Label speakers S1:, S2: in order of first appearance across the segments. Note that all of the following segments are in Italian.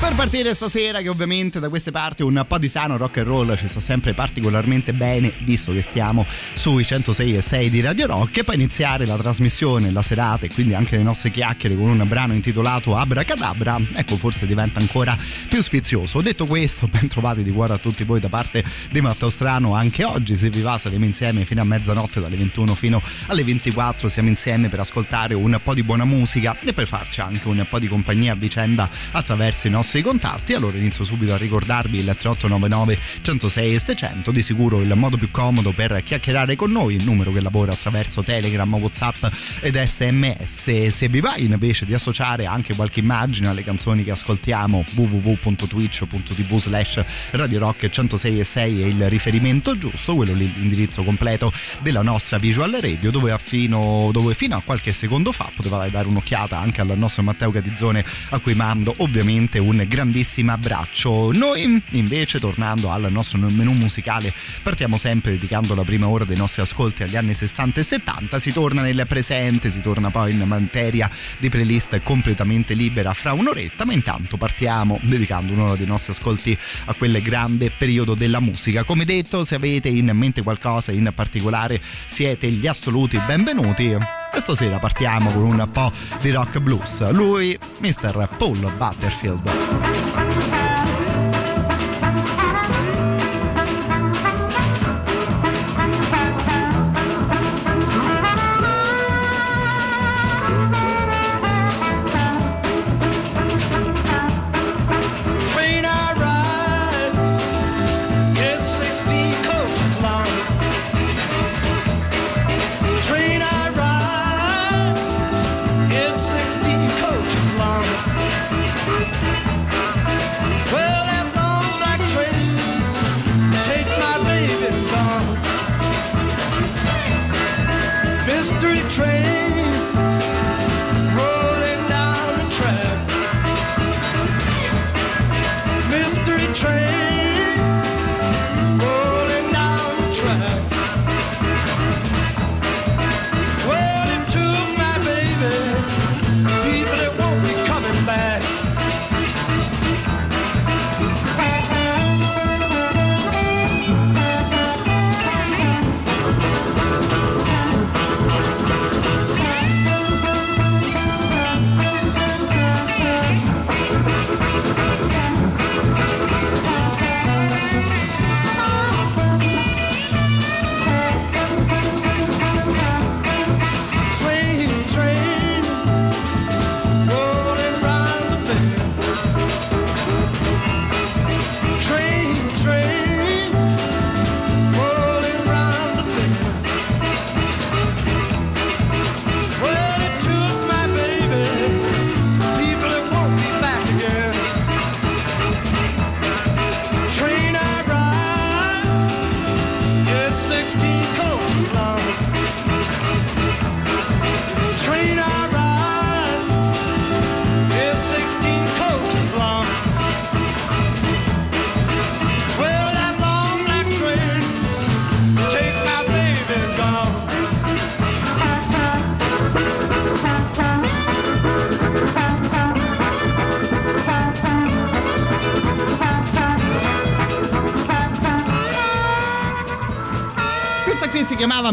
S1: Per partire stasera che ovviamente da queste parti un po' di sano rock and roll ci sta sempre particolarmente bene visto che stiamo sui 106 e 6 di Radio Rock e poi iniziare la trasmissione, la serata e quindi anche le nostre chiacchiere con un brano intitolato Abracadabra. Ecco forse diventa ancora più sfizioso. Detto questo ben trovati di cuore a tutti voi da parte di Matteo Strano anche oggi. Se vi va saremo insieme fino a mezzanotte dalle 21 fino alle 24 siamo insieme per ascoltare un po' di buona musica e per farci anche un po' di compagnia a vicenda attraverso i nostri contatti allora inizio subito a ricordarvi il 3899 106 e 600 di sicuro il modo più comodo per chiacchierare con noi il numero che lavora attraverso Telegram, Whatsapp ed SMS se vi va invece di associare anche qualche immagine alle canzoni che ascoltiamo www.twitch.tv slash Radio Rock 106 e 6 è il riferimento giusto quello lì l'indirizzo completo della nostra visual radio dove fino, dove fino a qualche secondo fa potevate dare un'occhiata anche al nostro Matteo Catizzone a cui mando ovviamente un grandissimo abbraccio. Noi invece, tornando al nostro menù musicale, partiamo sempre dedicando la prima ora dei nostri ascolti agli anni 60 e 70, si torna nel presente, si torna poi in materia di playlist completamente libera fra un'oretta, ma intanto partiamo dedicando un'ora dei nostri ascolti a quel grande periodo della musica. Come detto, se avete in mente qualcosa in particolare, siete gli assoluti benvenuti. E stasera partiamo con un po' di rock blues. Lui, Mr. Paul Butterfield.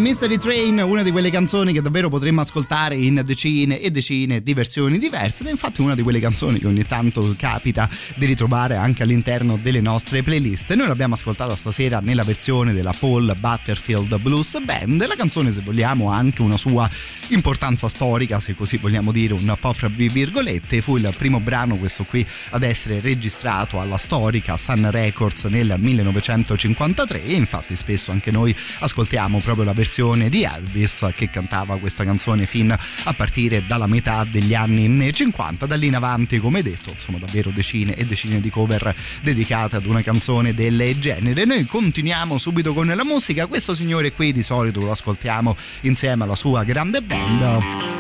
S1: Mystery Train, una di quelle canzoni che davvero potremmo ascoltare in decine e decine di versioni diverse ed è infatti una di quelle canzoni che ogni tanto capita di ritrovare anche all'interno delle nostre playlist. Noi l'abbiamo ascoltata stasera nella versione della Paul Butterfield Blues Band, la canzone se vogliamo ha anche una sua importanza storica, se così vogliamo dire un po' fra virgolette, fu il primo brano questo qui ad essere registrato alla storica Sun Records nel 1953 e infatti spesso anche noi ascoltiamo proprio la versione di Elvis che cantava questa canzone fin a partire dalla metà degli anni 50. Da lì in avanti, come detto, insomma, davvero decine e decine di cover dedicate ad una canzone del genere. Noi continuiamo subito con la musica. Questo signore qui di solito lo ascoltiamo insieme alla sua grande band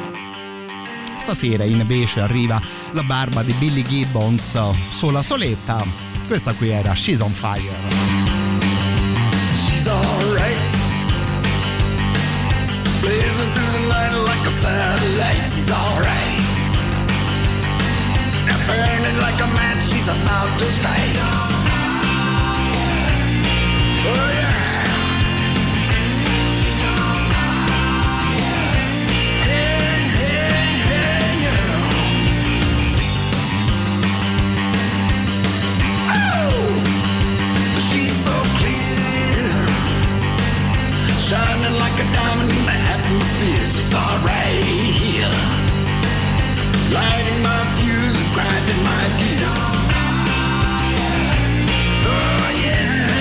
S1: Stasera invece arriva la barba di Billy Gibbons sola soletta. Questa qui era She's on Fire. She's alright. Blazing through the night like a satellite. She's alright. Now Burning like a match. She's about to strike. Oh yeah. Shining like a diamond in the atmosphere. She's alright here. Lighting my fuse, grinding my gears. Oh yeah.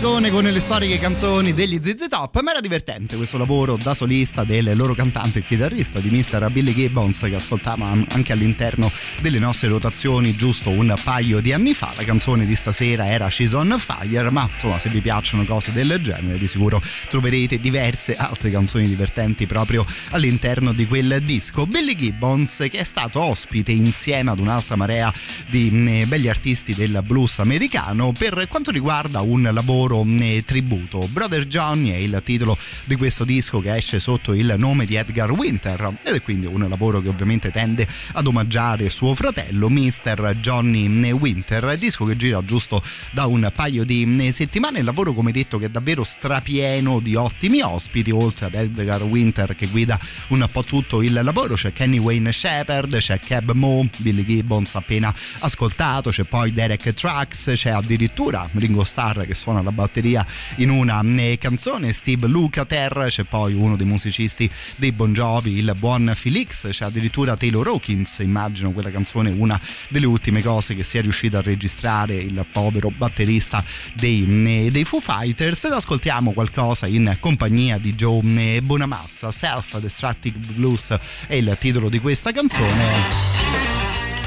S1: Paragone con le storiche canzoni degli ZZ Top, ma era divertente questo lavoro da solista del loro cantante e chitarrista di Mr. Billy Gibbons che ascoltava anche all'interno delle nostre rotazioni giusto un paio di anni fa. La canzone di stasera era She's on Fire, ma insomma se vi piacciono cose del genere di sicuro troverete diverse altre canzoni divertenti proprio all'interno di quel disco. Billy Gibbons che è stato ospite insieme ad un'altra marea di mm, belli artisti del blues americano per quanto riguarda un lavoro loro tributo. Brother Johnny è il titolo di questo disco che esce sotto il nome di Edgar Winter ed è quindi un lavoro che ovviamente tende ad omaggiare suo fratello Mr. Johnny Winter, disco che gira giusto da un paio di settimane, il lavoro come detto che è davvero strapieno di ottimi ospiti, oltre ad Edgar Winter che guida un po' tutto il lavoro, c'è Kenny Wayne Shepherd, c'è Cab Mo, Billy Gibbons appena ascoltato, c'è poi Derek Trucks, c'è addirittura Ringo Starr che suona la batteria in una eh, canzone, Steve Lukather, c'è poi uno dei musicisti dei Bon Jovi, il buon Felix, c'è addirittura Taylor Hawkins, immagino quella canzone una delle ultime cose che sia riuscito a registrare il povero batterista dei, eh, dei Foo Fighters. Ed ascoltiamo qualcosa in compagnia di Joe eh, Bonamassa, Self Destructive Blues è il titolo di questa canzone.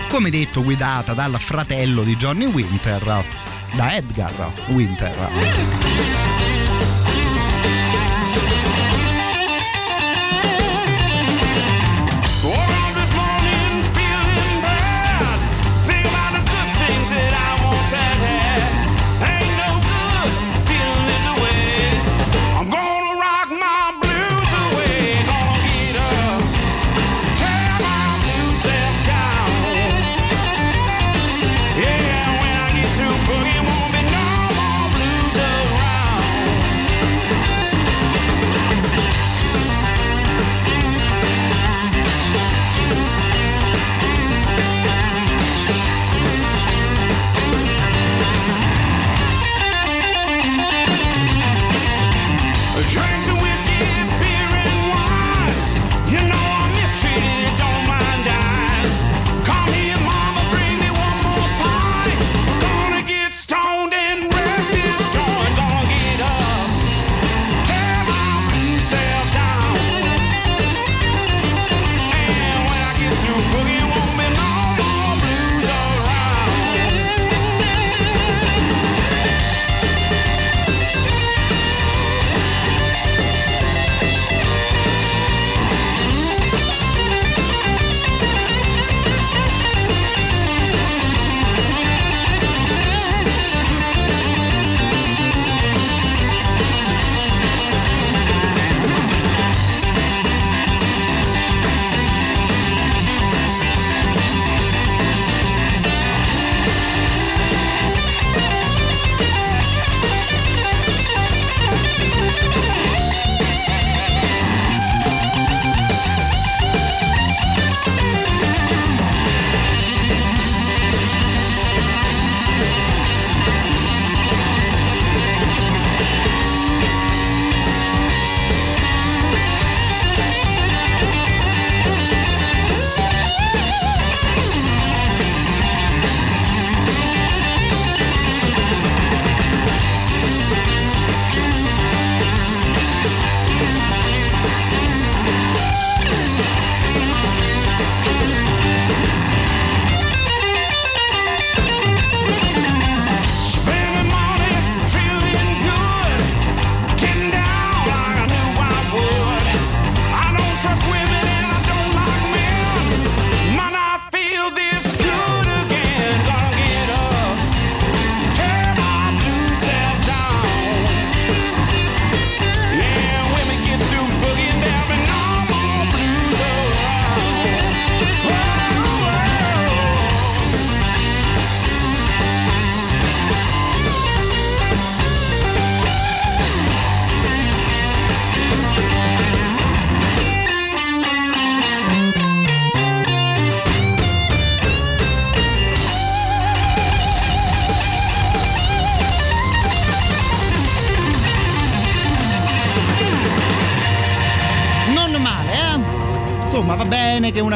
S1: Come detto guidata dal fratello di Johnny Winter da Edgar Winter.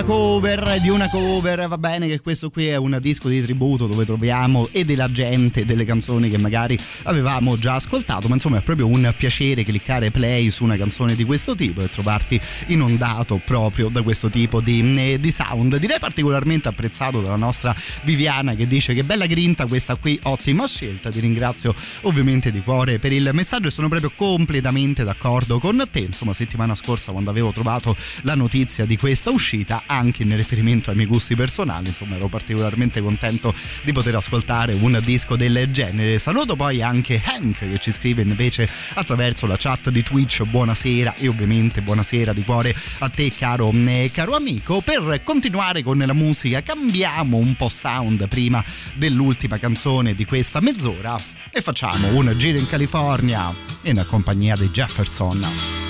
S1: Bene che una cover di una cover, va bene che questo qui è un disco di tributo dove troviamo e della gente, delle canzoni che magari avevamo già ascoltato, ma insomma è proprio un piacere cliccare play su una canzone di questo tipo e trovarti inondato proprio da questo tipo di, eh, di sound. Direi particolarmente apprezzato dalla nostra Viviana che dice che bella grinta questa qui, ottima scelta, ti ringrazio ovviamente di cuore per il messaggio e sono proprio completamente d'accordo con te, insomma settimana scorsa quando avevo trovato la notizia di questa uscita anche in riferimento ai miei gusti personali insomma ero particolarmente contento di poter ascoltare un disco del genere. Saluto poi anche Hank che ci scrive invece attraverso la chat di Twitch. Buonasera e ovviamente buonasera di cuore a te caro, eh, caro amico. Per continuare con la musica cambiamo un po' sound prima dell'ultima canzone di questa mezz'ora e facciamo un giro in California in compagnia dei Jefferson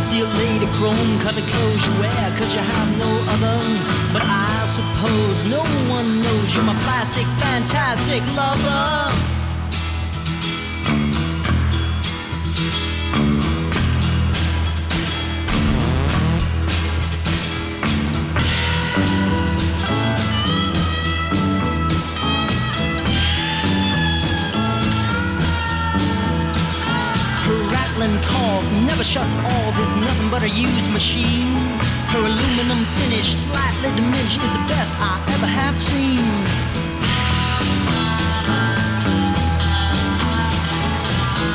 S2: Super seal lady, chrome colored clothes you wear, cause you have no other. But I suppose no one knows you're my plastic, fantastic lover. Never shuts off, is nothing but a used machine. Her aluminum finish, slightly diminished, is the best I ever have seen.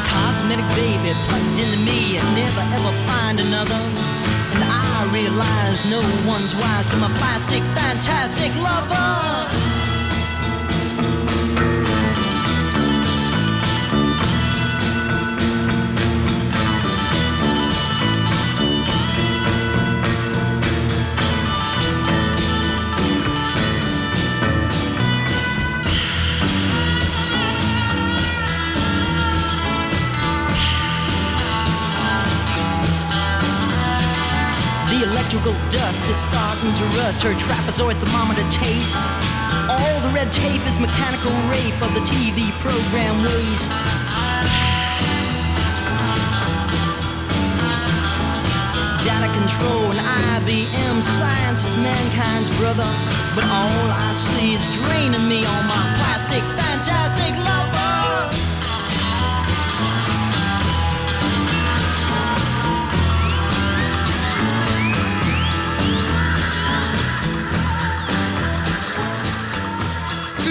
S2: Cosmetic baby plugged into me and never ever find another. And I realize no one's wise to my plastic, fantastic lover. Electrical dust is starting to rust her trapezoid thermometer taste. All the red tape is mechanical rape of the TV program waste. Data control and IBM science is mankind's brother. But all I see is draining me on my plastic, fantastic lover.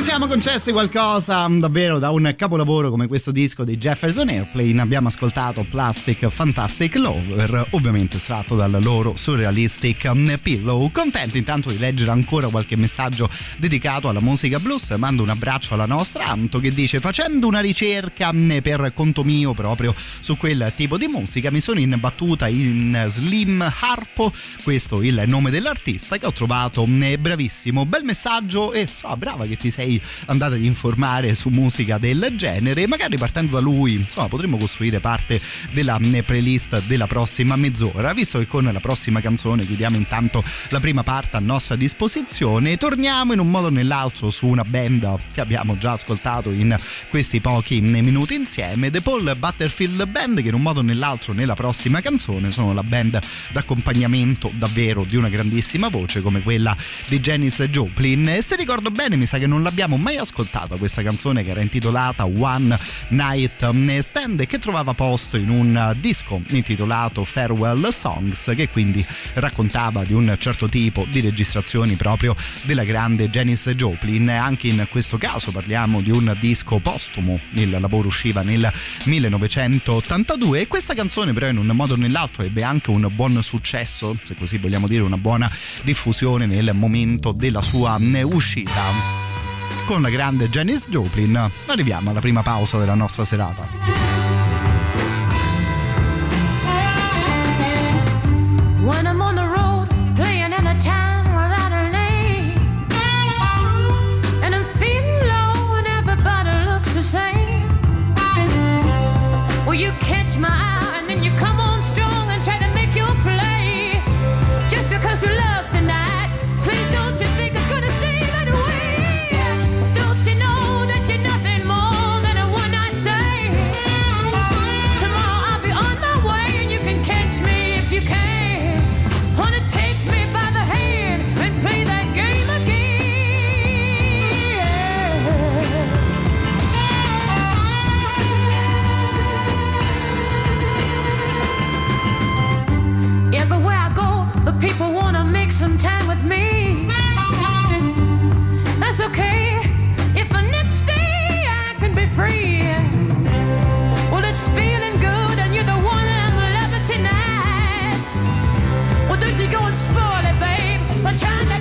S1: Siamo concessi qualcosa mm, davvero da un capolavoro come questo disco di Jefferson Airplane. Abbiamo ascoltato Plastic Fantastic Lover, ovviamente estratto dal loro Surrealistic mm, Pillow. Contento intanto di leggere ancora qualche messaggio dedicato alla musica blues. Mando un abbraccio alla nostra Anto che dice: Facendo una ricerca mm, per conto mio proprio su quel tipo di musica, mi sono imbattuta in Slim Harpo, questo è il nome dell'artista che ho trovato bravissimo. Bel messaggio e oh, brava che ti sei andate ad informare su musica del genere. Magari partendo da lui insomma potremmo costruire parte della mm, playlist della prossima mezz'ora. Visto che con la prossima canzone chiudiamo intanto la prima parte a nostra disposizione torniamo in un modo o nell'altro su una band che abbiamo già ascoltato in questi pochi mm, minuti insieme. The Paul Butterfield Band che in un modo o nell'altro nella prossima canzone sono la band d'accompagnamento davvero di una grandissima voce come quella di Janice Joplin. E se ricordo bene mi sa che non l'abbiamo avevamo mai ascoltato questa canzone che era intitolata One Night Stand e che trovava posto in un disco intitolato Farewell Songs che quindi raccontava di un certo tipo di registrazioni proprio della grande Janice Joplin. Anche in questo caso parliamo di un disco postumo, il lavoro usciva nel 1982 e questa canzone però in un modo o nell'altro ebbe anche un buon successo, se così vogliamo dire una buona diffusione nel momento della sua uscita con la grande Janice Joplin. Arriviamo alla prima pausa della nostra serata.
S3: When I'm on the road, playing in a town without a name. And I'm feeling low and everybody looks the same. Will you catch my eye? time.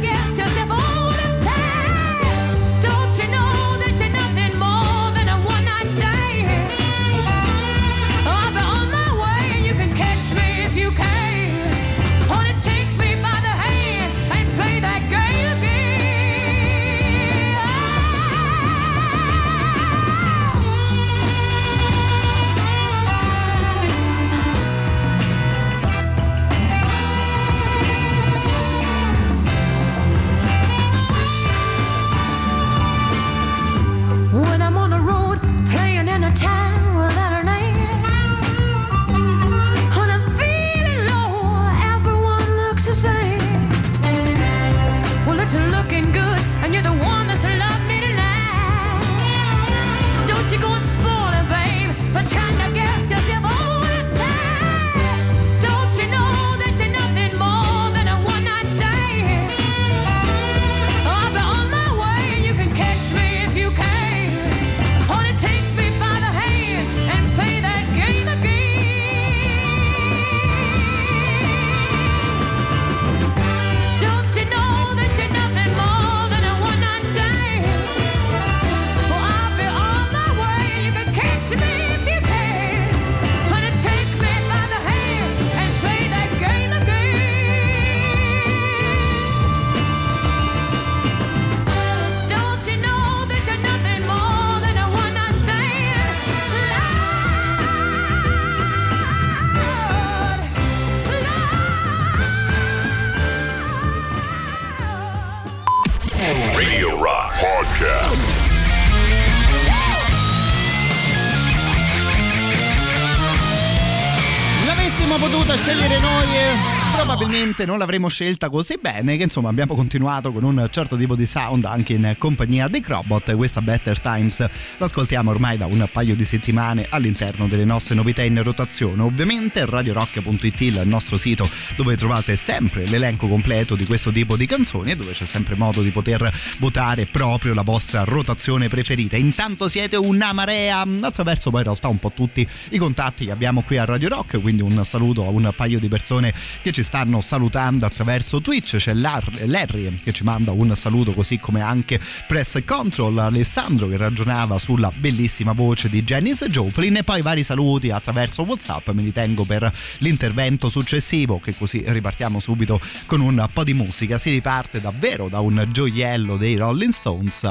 S1: Probabilmente non l'avremmo scelta così bene che insomma abbiamo continuato con un certo tipo di sound anche in compagnia di Crobot questa Better Times. L'ascoltiamo ormai da un paio di settimane all'interno delle nostre novità in rotazione. Ovviamente radiorock.it il nostro sito dove trovate sempre l'elenco completo di questo tipo di canzoni e dove c'è sempre modo di poter votare proprio la vostra rotazione preferita. Intanto siete una marea attraverso poi in realtà un po' tutti i contatti che abbiamo qui a Radio Rock quindi un saluto a un paio di persone che ci stanno stanno salutando attraverso Twitch. C'è Larry che ci manda un saluto, così come anche Press Control, Alessandro che ragionava sulla bellissima voce di Janice Joplin e poi vari saluti attraverso WhatsApp. Me li tengo per l'intervento successivo, che così ripartiamo subito con un po' di musica. Si riparte davvero da un gioiello dei Rolling Stones.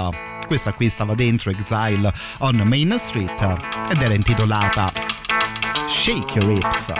S1: Questa qui stava dentro Exile on Main Street ed era intitolata Shake Your Hips.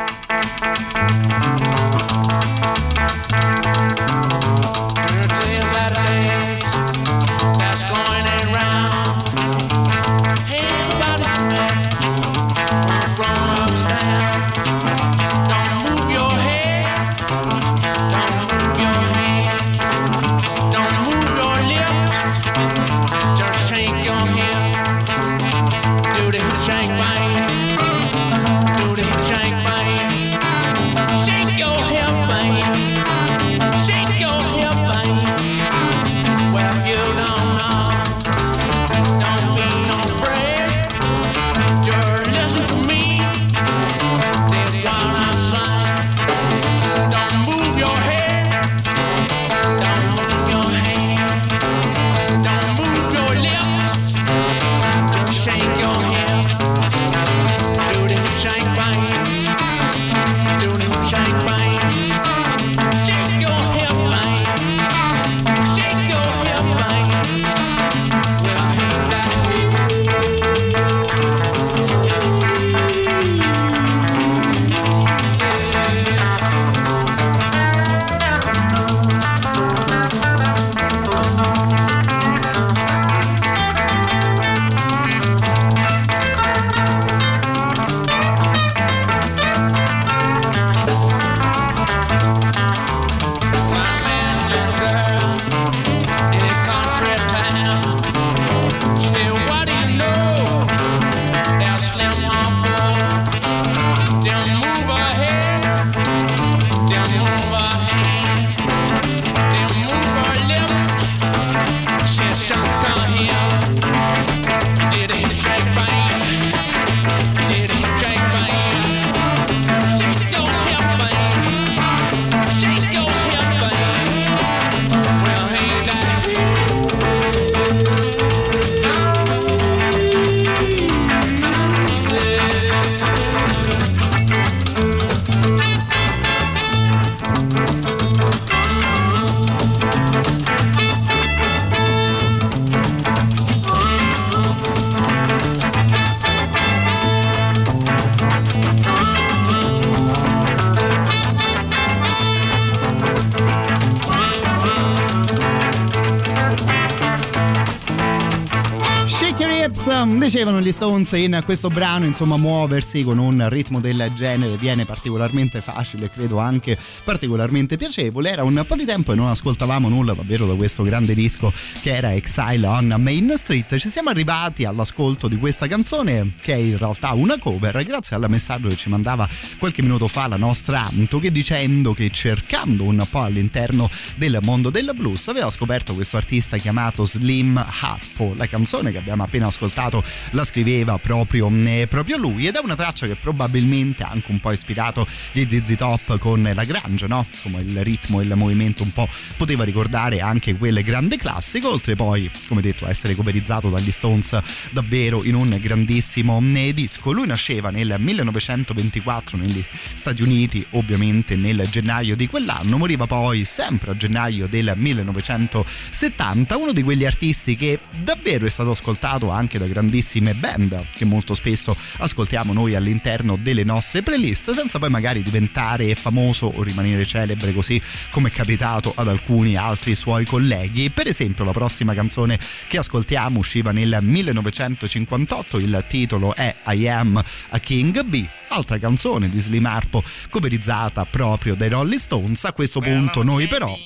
S1: Stones in questo brano, insomma, muoversi con un ritmo del genere viene particolarmente facile, credo anche particolarmente piacevole. Era un po' di tempo e non ascoltavamo nulla davvero da questo grande disco che era Exile on Main Street. Ci siamo arrivati all'ascolto di questa canzone che è in realtà una cover, grazie al messaggio che ci mandava qualche minuto fa la nostra Anto che dicendo che cercando un po' all'interno del mondo del blues aveva scoperto questo artista chiamato Slim Harpo. La canzone che abbiamo appena ascoltato la scriveva proprio, eh, proprio lui ed è una traccia che probabilmente ha anche un po' ispirato gli Dizzy Top con la Grange, no? Insomma il ritmo e il movimento un po' poteva ricordare anche quel grande classico, oltre poi, come detto, essere coverizzato dagli Stones davvero in un grandissimo eh, disco. Lui nasceva nel 1924 negli Stati Uniti, ovviamente nel gennaio di quell'anno, moriva poi sempre a gennaio del 1970, uno di quegli artisti che davvero è stato ascoltato anche da grandissime band che molto spesso ascoltiamo noi all'interno delle nostre playlist, senza poi magari diventare famoso o rimanere celebre così come è capitato ad alcuni altri suoi colleghi. Per esempio la prossima canzone che ascoltiamo usciva nel 1958, il titolo è I Am a King B, altra canzone di Slim Harpo coverizzata proprio dai Rolling Stones. A questo punto noi però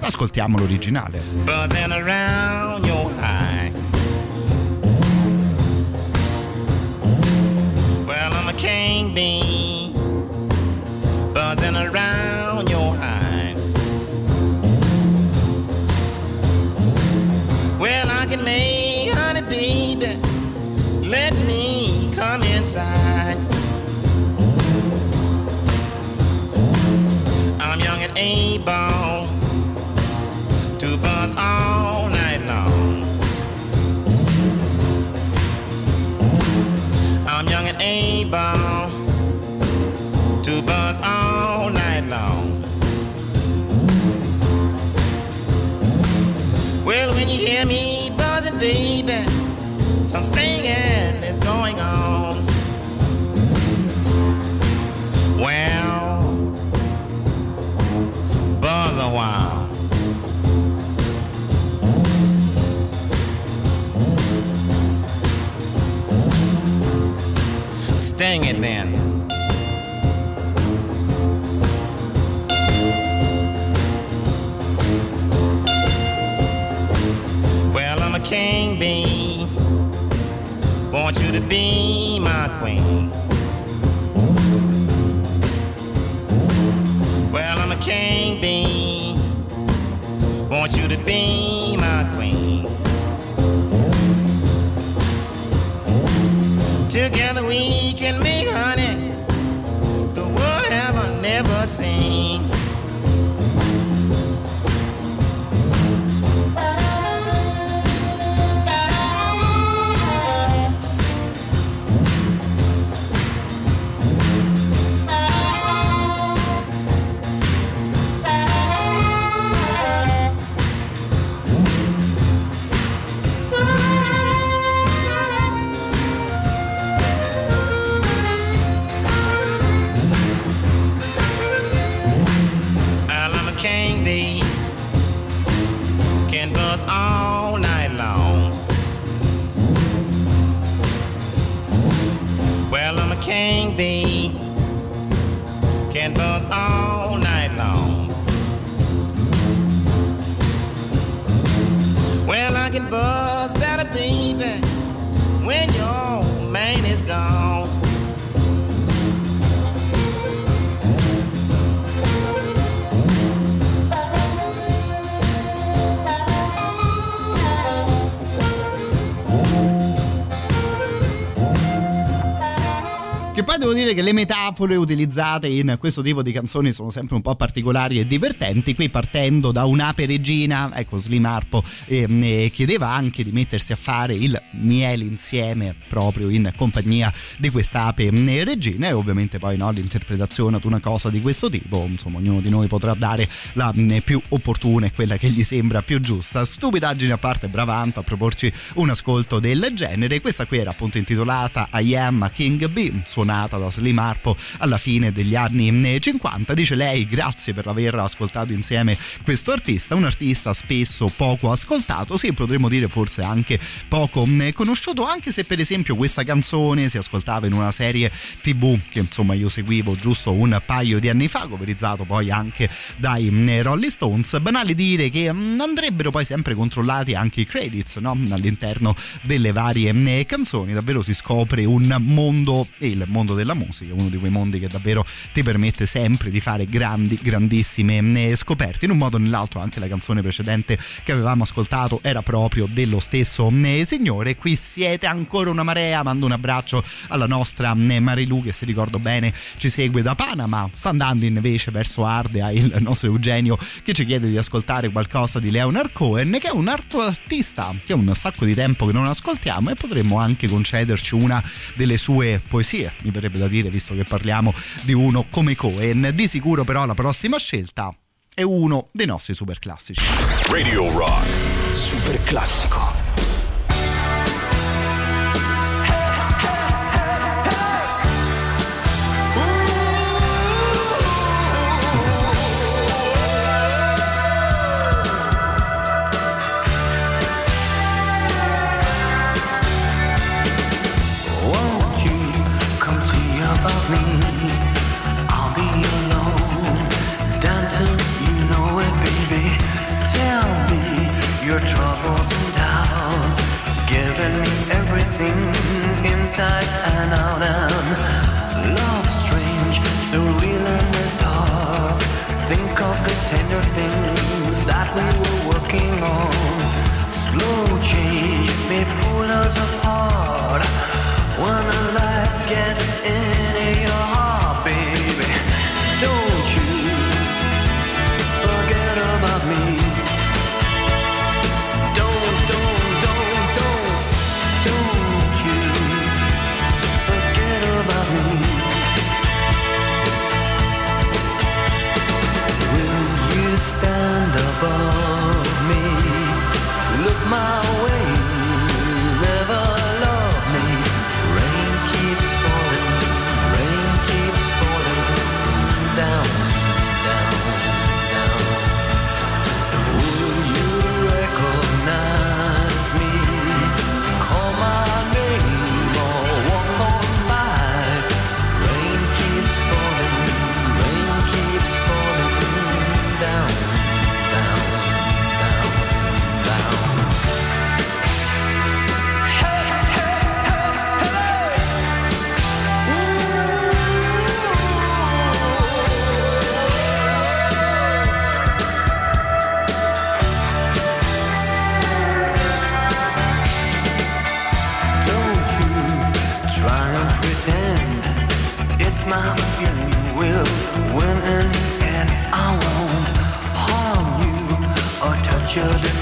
S1: ascoltiamo l'originale. Buzzing around your high. Inside. I'm young and able to buzz all night long. I'm young and able to buzz all night long. Well, when you hear me buzzing, baby, some stinging is going on. Well, buzz a while. Sting it then. Well, I'm a king bee. Want you to be my queen. A king. Want you to be my queen. Together we can make honey the world have never seen. Bee. Can buzz all devo dire che le metafore utilizzate in questo tipo di canzoni sono sempre un po' particolari e divertenti. Qui partendo da un'ape regina, ecco Slim Harpo eh, chiedeva anche di mettersi a fare il miele insieme proprio in compagnia di quest'ape eh, regina e ovviamente poi no, l'interpretazione ad una cosa di questo tipo, insomma ognuno di noi potrà dare la eh, più opportuna e quella che gli sembra più giusta. Stupidaggine a parte, brava Anto a proporci un ascolto del genere. Questa qui era appunto intitolata I Am King B, suonata creata da Slim Harpo alla fine degli anni 50. Dice lei grazie per aver ascoltato insieme questo artista, un artista spesso poco ascoltato, sì potremmo dire forse anche poco conosciuto, anche se per esempio questa canzone si ascoltava in una serie tv che insomma io seguivo giusto un paio di anni fa, coverizzato poi anche dai Rolling Stones. Banale dire che andrebbero poi sempre controllati anche i credits no? all'interno delle varie canzoni, davvero si scopre un mondo e il mondo della musica, uno di quei mondi che davvero ti permette sempre di fare grandi, grandissime scoperte. In un modo o nell'altro anche la canzone precedente che avevamo ascoltato era proprio dello stesso signore. Qui siete ancora una marea, mando un abbraccio alla nostra Marilu che se ricordo bene ci segue da Panama, sta andando invece verso Ardea il nostro Eugenio che ci chiede di ascoltare qualcosa di Leonard Cohen che è un altro artista che è un sacco di tempo che non ascoltiamo e potremmo anche concederci una delle sue poesie, mi verrebbe da dire visto che parliamo di uno come Cohen. Di sicuro però la prossima scelta è uno dei nostri super classici.
S4: Radio Rock.
S5: Super classico.
S6: Inside and out and love strange, so real in the dark. Think of the tender things that we were working on. Slow change may pull us apart when shouldn't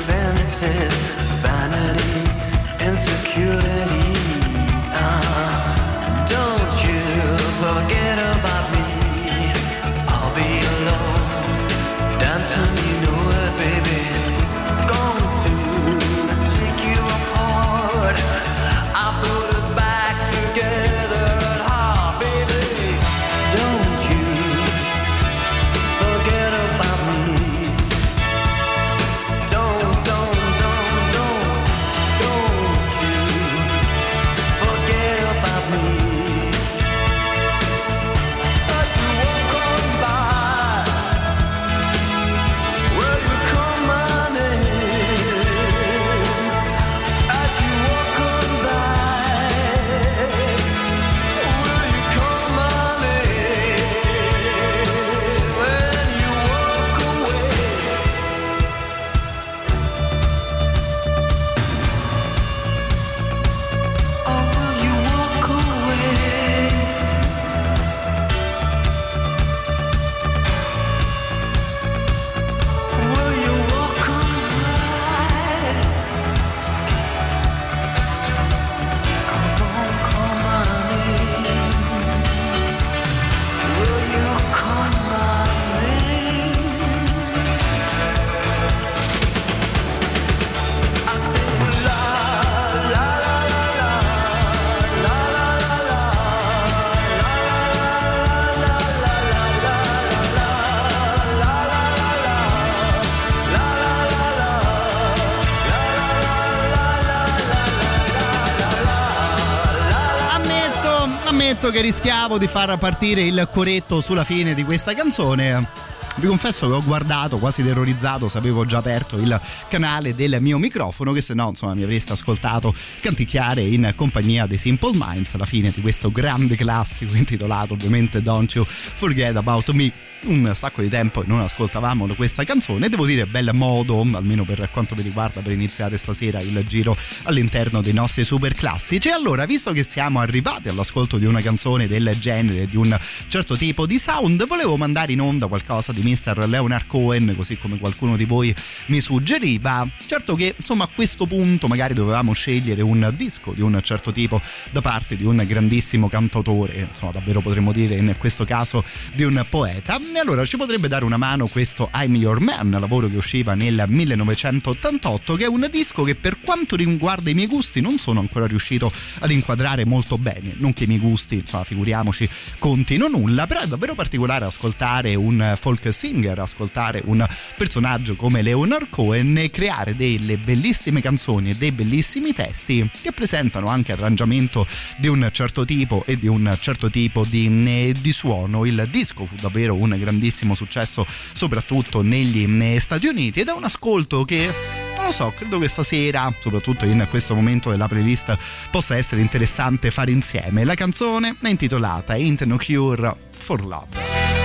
S1: ammetto che rischiavo di far partire il coretto sulla fine di questa canzone vi confesso che ho guardato quasi terrorizzato se avevo già aperto il canale del mio microfono che se no insomma mi avreste ascoltato canticchiare in compagnia dei Simple Minds alla fine di questo grande classico intitolato ovviamente Don't You Forget About Me. Un sacco di tempo non ascoltavamo questa canzone. Devo dire bel modo almeno per quanto mi riguarda per iniziare stasera il giro all'interno dei nostri super classici e allora visto che siamo arrivati all'ascolto di una canzone del genere di un certo tipo di sound volevo mandare in onda qualcosa di Mr. Leonard Cohen così come qualcuno di voi mi suggeriva certo che insomma a questo punto magari dovevamo scegliere un disco di un certo tipo da parte di un grandissimo cantautore insomma davvero potremmo dire in questo caso di un poeta e allora ci potrebbe dare una mano questo I'm Your Man, lavoro che usciva nel 1988, che è un disco che per quanto riguarda i miei gusti non sono ancora riuscito ad inquadrare molto bene. Non che i miei gusti, insomma, figuriamoci, contino nulla, però è davvero particolare ascoltare un folk singer, ascoltare un personaggio come Leonard Cohen e creare delle bellissime canzoni e dei bellissimi testi che presentano anche arrangiamento di un certo tipo e di un certo tipo di, eh, di suono. Il disco fu davvero un grandissimo successo soprattutto negli Stati Uniti ed è un ascolto che non lo so, credo che stasera, soprattutto in questo momento della playlist, possa essere interessante fare insieme. La canzone è intitolata Ain't No Cure for Love.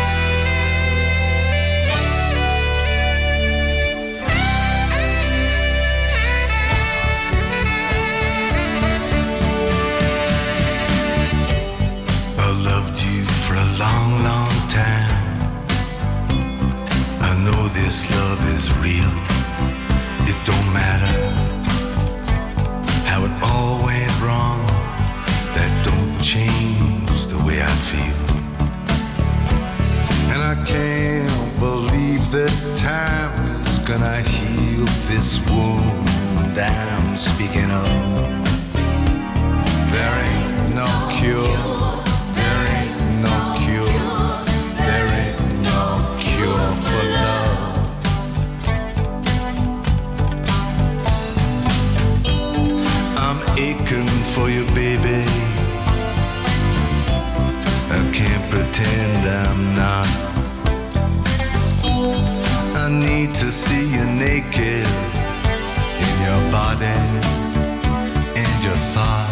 S7: This love is real. It don't matter how it all went wrong. That don't change the way I feel. And I can't believe that time is gonna heal this wound I'm speaking of. There ain't no cure. For you, baby. I can't pretend I'm not. I need to see you naked in your body and your thought.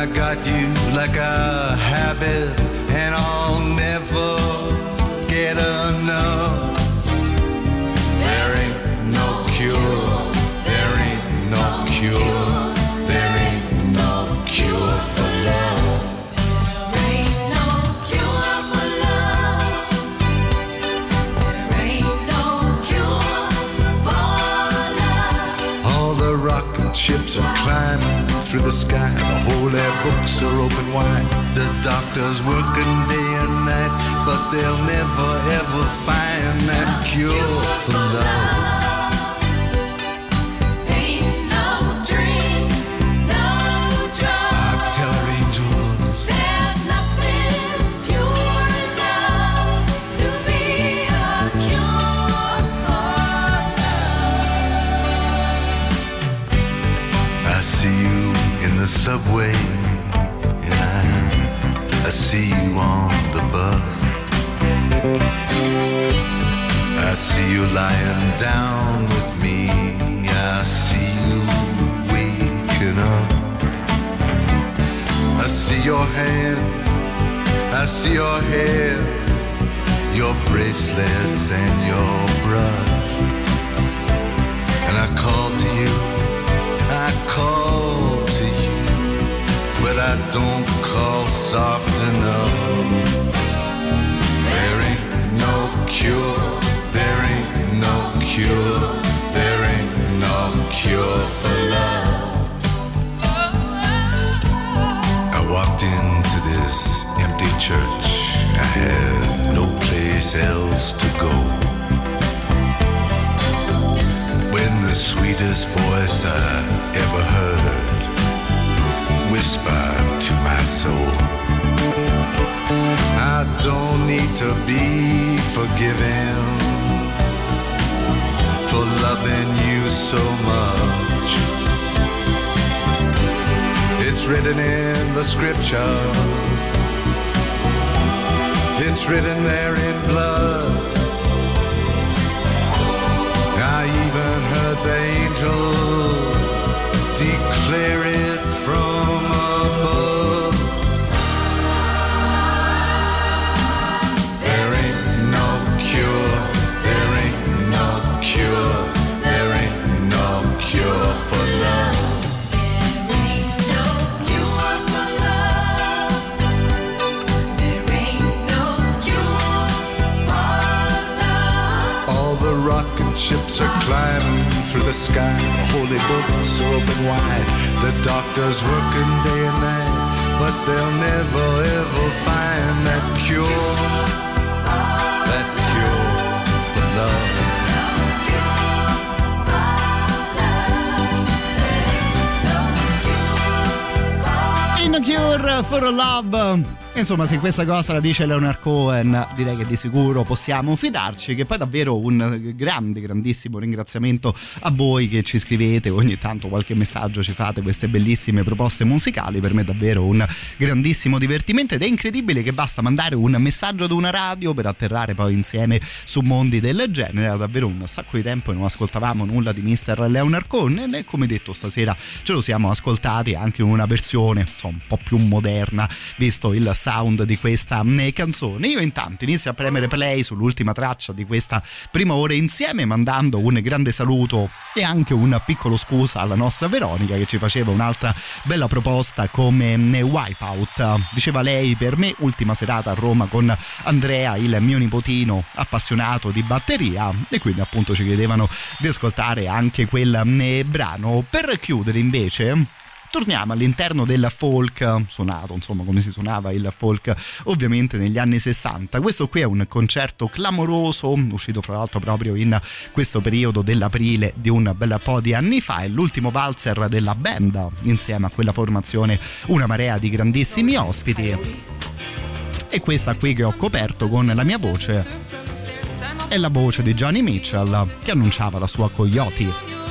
S7: I got you like a ships are climbing through the sky. The holy books are open wide. The doctors working day and night, but they'll never ever find that cure for love. Down with me. I see you waking up. I see your hand, I see your hair, your bracelets and your brush. And I call to you, I call to you, but I don't call soft enough. There ain't no cure, cure, there ain't no cure for love. I walked into this empty church. I had no place else to go. When the sweetest voice I ever heard whispered to my soul, I don't need to be forgiven for loving you so much. It's written in the scriptures. It's written there in blood. I even heard the angel declare it from above. Ships are climbing through the sky. The holy books are open wide. The doctor's working day and night, but they'll never ever find that cure. That cure for love.
S3: A Cure for Love. Insomma, se questa cosa la dice Leonard Cohen, direi che di sicuro possiamo fidarci. Che poi davvero un grande, grandissimo ringraziamento a voi che ci scrivete ogni tanto qualche messaggio, ci fate queste bellissime proposte musicali. Per me è davvero un grandissimo divertimento ed è incredibile che basta mandare un messaggio ad una radio per atterrare poi insieme su mondi del genere. Era davvero un sacco di tempo e non ascoltavamo nulla di Mr. Leonard Cohen e come detto stasera ce lo siamo ascoltati anche in una versione insomma, un po' più moderna, visto il sound di questa eh, canzone. Io intanto inizio a premere play sull'ultima traccia di questa prima ora insieme mandando un grande saluto e anche un piccolo scusa alla nostra Veronica che ci faceva un'altra bella proposta come eh, Wipeout. Diceva lei per me ultima serata a Roma con Andrea, il mio nipotino appassionato di batteria e quindi appunto ci chiedevano di ascoltare anche quel eh, brano. Per chiudere invece torniamo all'interno del folk suonato, insomma come si suonava il folk ovviamente negli anni 60. Questo qui è un concerto clamoroso, uscito fra l'altro proprio in questo periodo dell'aprile di un bel po' di anni fa, è l'ultimo valzer della band insieme a quella formazione una marea di grandissimi ospiti. E questa qui che ho coperto con la mia voce è la voce di Johnny Mitchell che annunciava la sua Coyote.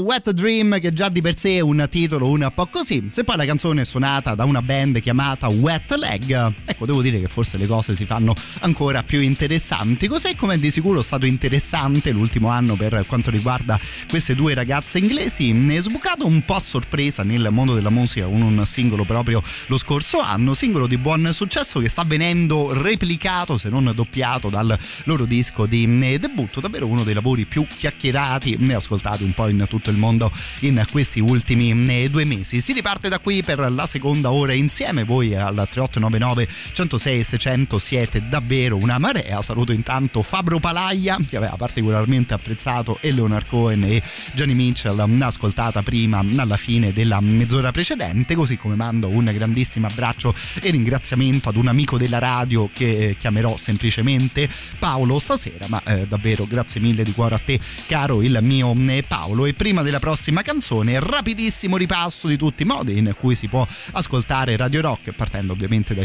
S1: Wet Dream, che già di per sé è un titolo un po' così. Se poi la canzone è suonata da una band chiamata Wet Leg, ecco, devo dire che forse le cose si fanno ancora più interessanti. Cos'è come è di sicuro stato interessante l'ultimo anno per quanto riguarda queste due ragazze inglesi? È sbucato un po' a sorpresa nel mondo della musica con un singolo proprio lo scorso anno, singolo di buon successo che sta venendo replicato, se non doppiato, dal loro disco di eh, debutto. Davvero uno dei lavori più chiacchierati e ascoltati un po' in tutto il mondo in questi ultimi eh, due mesi. Si riparte da qui per la seconda ora insieme. Voi al 3899 106 600 siete davvero una marea. Saluto intanto Fabro Palaia che aveva particolarmente apprezzato e Leonard Cohen e Johnny Mitchell ascoltata prima alla fine della mezz'ora precedente. Così come mando un grandissimo abbraccio e ringraziamento ad un amico della radio che chiamerò semplicemente Paolo stasera. Ma eh, davvero grazie mille di cuore a te, caro il mio eh, Paolo. E prima della prossima canzone, rapidissimo ripasso di tutti i modi in cui si può ascoltare Radio Rock, partendo ovviamente dai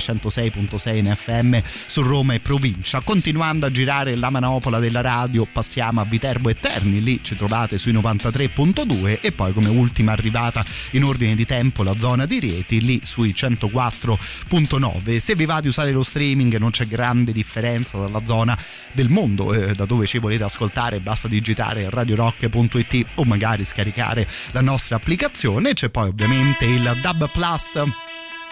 S1: 106.6 in FM su Roma e provincia. Continuando a girare la manopola della radio, passiamo a Viterbo e Terni, lì ci trovate sui 93.2 e poi come ultima arrivata in ordine di tempo la zona di Rieti, lì sui 104.9. Se vi va di usare lo streaming non c'è grande differenza dalla zona del mondo eh, da dove ci volete ascoltare, basta digitare radiorock.it o magari scaricare la nostra applicazione. C'è poi ovviamente il Dub Plus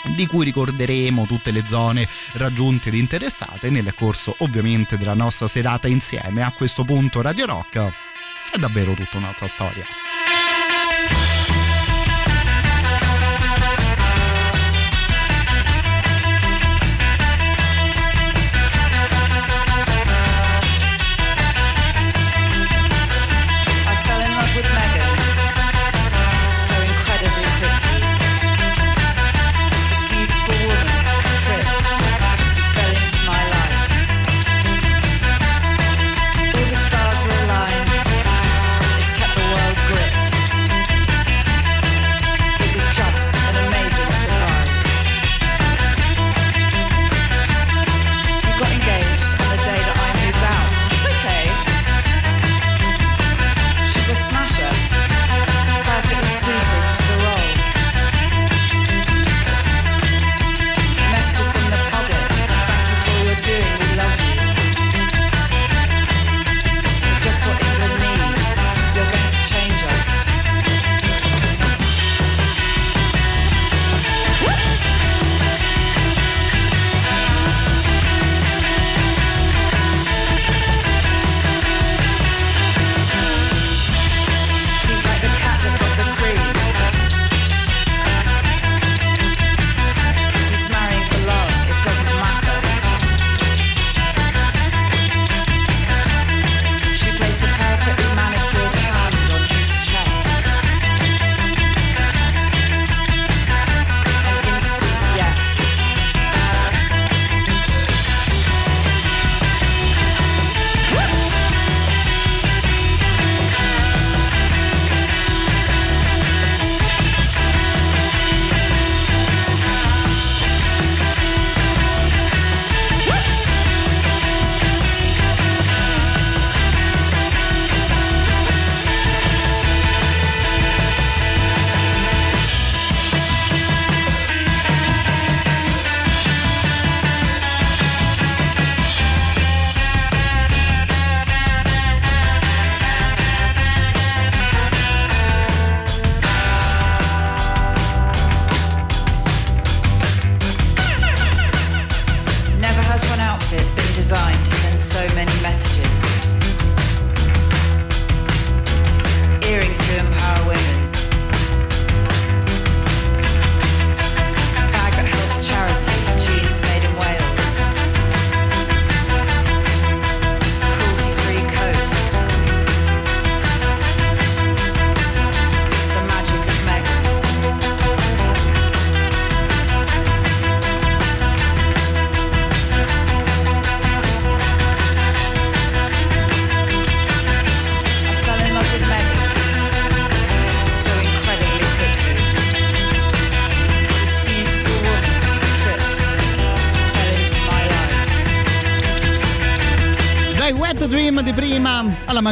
S1: di cui ricorderemo tutte le zone raggiunte ed interessate nel corso ovviamente della nostra serata insieme. A questo punto Radio Rock è davvero tutta un'altra storia.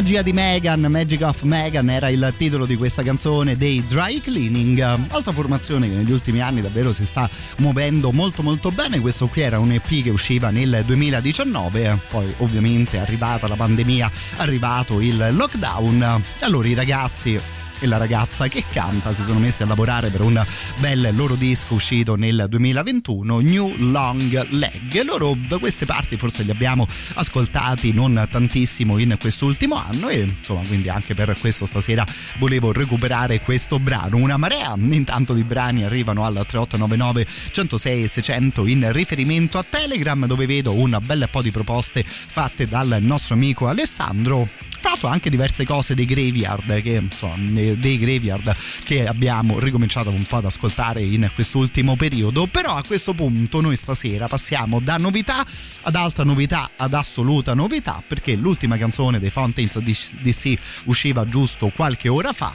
S1: Magia di Megan, Magic of Megan era il titolo di questa canzone dei Dry Cleaning, altra formazione che negli ultimi anni davvero si sta muovendo molto molto bene, questo qui era un EP che usciva nel 2019, poi ovviamente è arrivata la pandemia, è arrivato il lockdown, allora i ragazzi e la ragazza che canta si sono messi a lavorare per un bel loro disco uscito nel 2021 New Long Leg. Loro da queste parti forse li abbiamo ascoltati non tantissimo in quest'ultimo anno e insomma quindi anche per questo stasera volevo recuperare questo brano. Una marea intanto di brani arrivano al 3899 106 600 in riferimento a Telegram dove vedo un bel po' di proposte fatte dal nostro amico Alessandro tra anche diverse cose dei graveyard che, insomma, dei graveyard che abbiamo ricominciato un po' ad ascoltare in quest'ultimo periodo però a questo punto noi stasera passiamo da novità ad altra novità ad assoluta novità perché l'ultima canzone dei Fountains DC usciva giusto qualche ora fa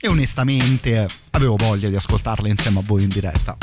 S1: e onestamente avevo voglia di ascoltarla insieme a voi in diretta.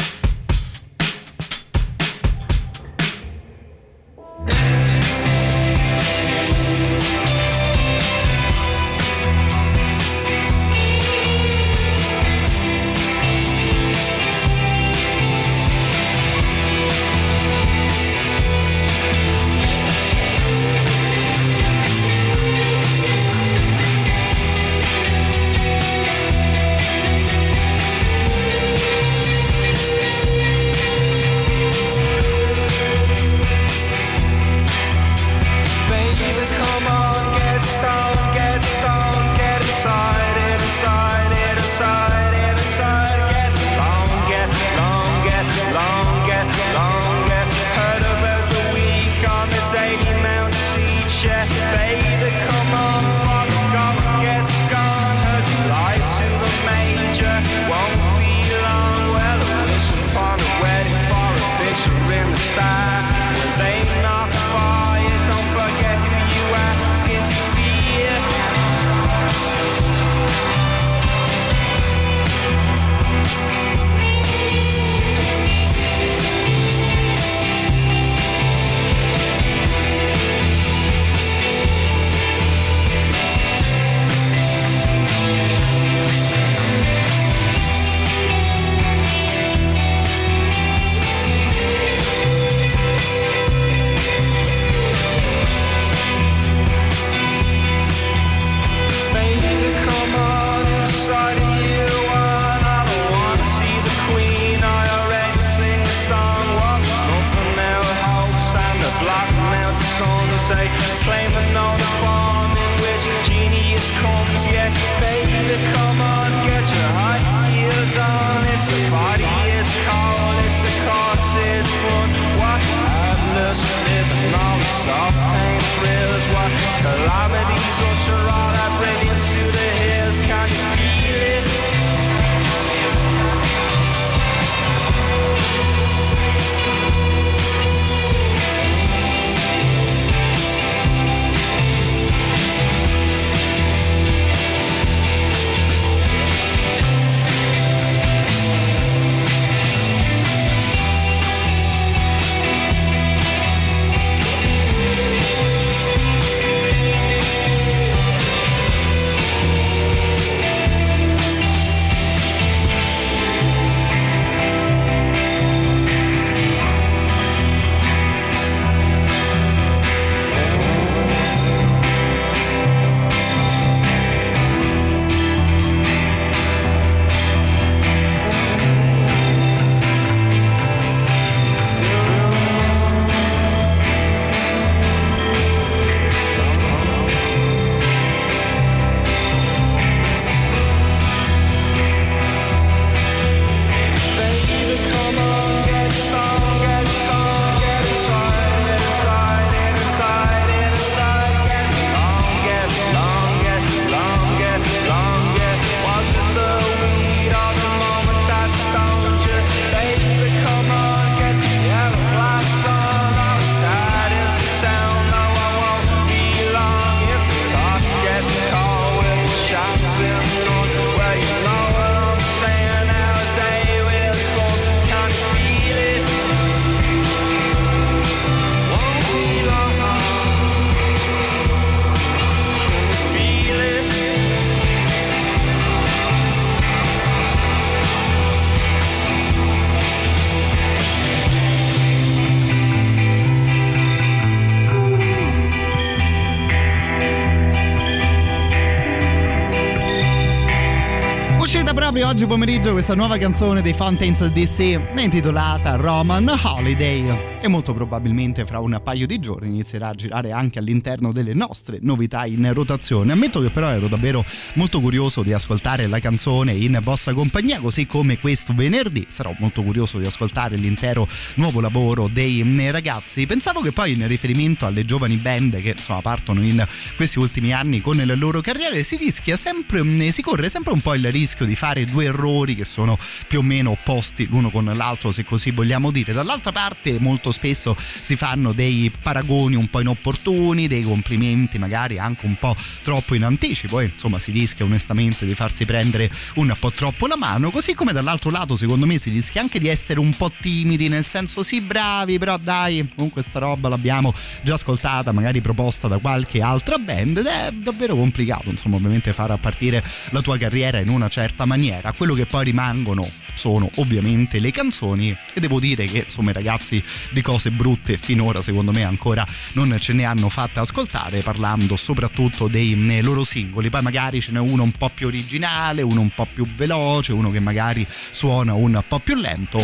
S1: Uscita proprio oggi pomeriggio questa nuova canzone dei Fountains DC intitolata Roman Holiday e molto probabilmente fra un paio di giorni inizierà a girare anche all'interno delle nostre novità in rotazione. Ammetto che però ero davvero molto curioso di ascoltare la canzone in vostra compagnia, così come questo venerdì sarò molto curioso di ascoltare l'intero nuovo lavoro dei mm, ragazzi. Pensavo che poi in riferimento alle giovani band che insomma partono in questi ultimi anni con le loro carriere si rischia sempre, mm, si corre sempre un po' il rischio di fare due errori che sono più o meno opposti l'uno con l'altro, se così vogliamo dire. Dall'altra parte molto spesso si fanno dei paragoni un po' inopportuni, dei complimenti magari anche un po' troppo in anticipo e insomma si rischia onestamente di farsi prendere un po' troppo la mano, così come dall'altro lato secondo me si rischia anche di essere un po' timidi, nel senso sì bravi, però dai, comunque sta roba l'abbiamo già ascoltata, magari proposta da qualche altra band ed è davvero complicato, insomma ovviamente far partire la tua carriera in una certa maniera, quello che poi rimangono sono ovviamente le canzoni e devo dire che insomma i ragazzi di cose brutte finora secondo me ancora non ce ne hanno fatte ascoltare parlando soprattutto dei loro singoli. Poi magari ce n'è uno un po' più originale uno un po' più veloce uno che magari suona un po' più lento.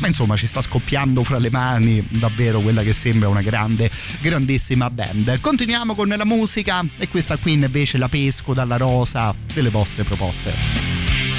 S1: Ma insomma ci sta scoppiando fra le mani davvero quella che sembra una grande grandissima band. Continuiamo con la musica e questa qui invece la pesco dalla rosa delle vostre proposte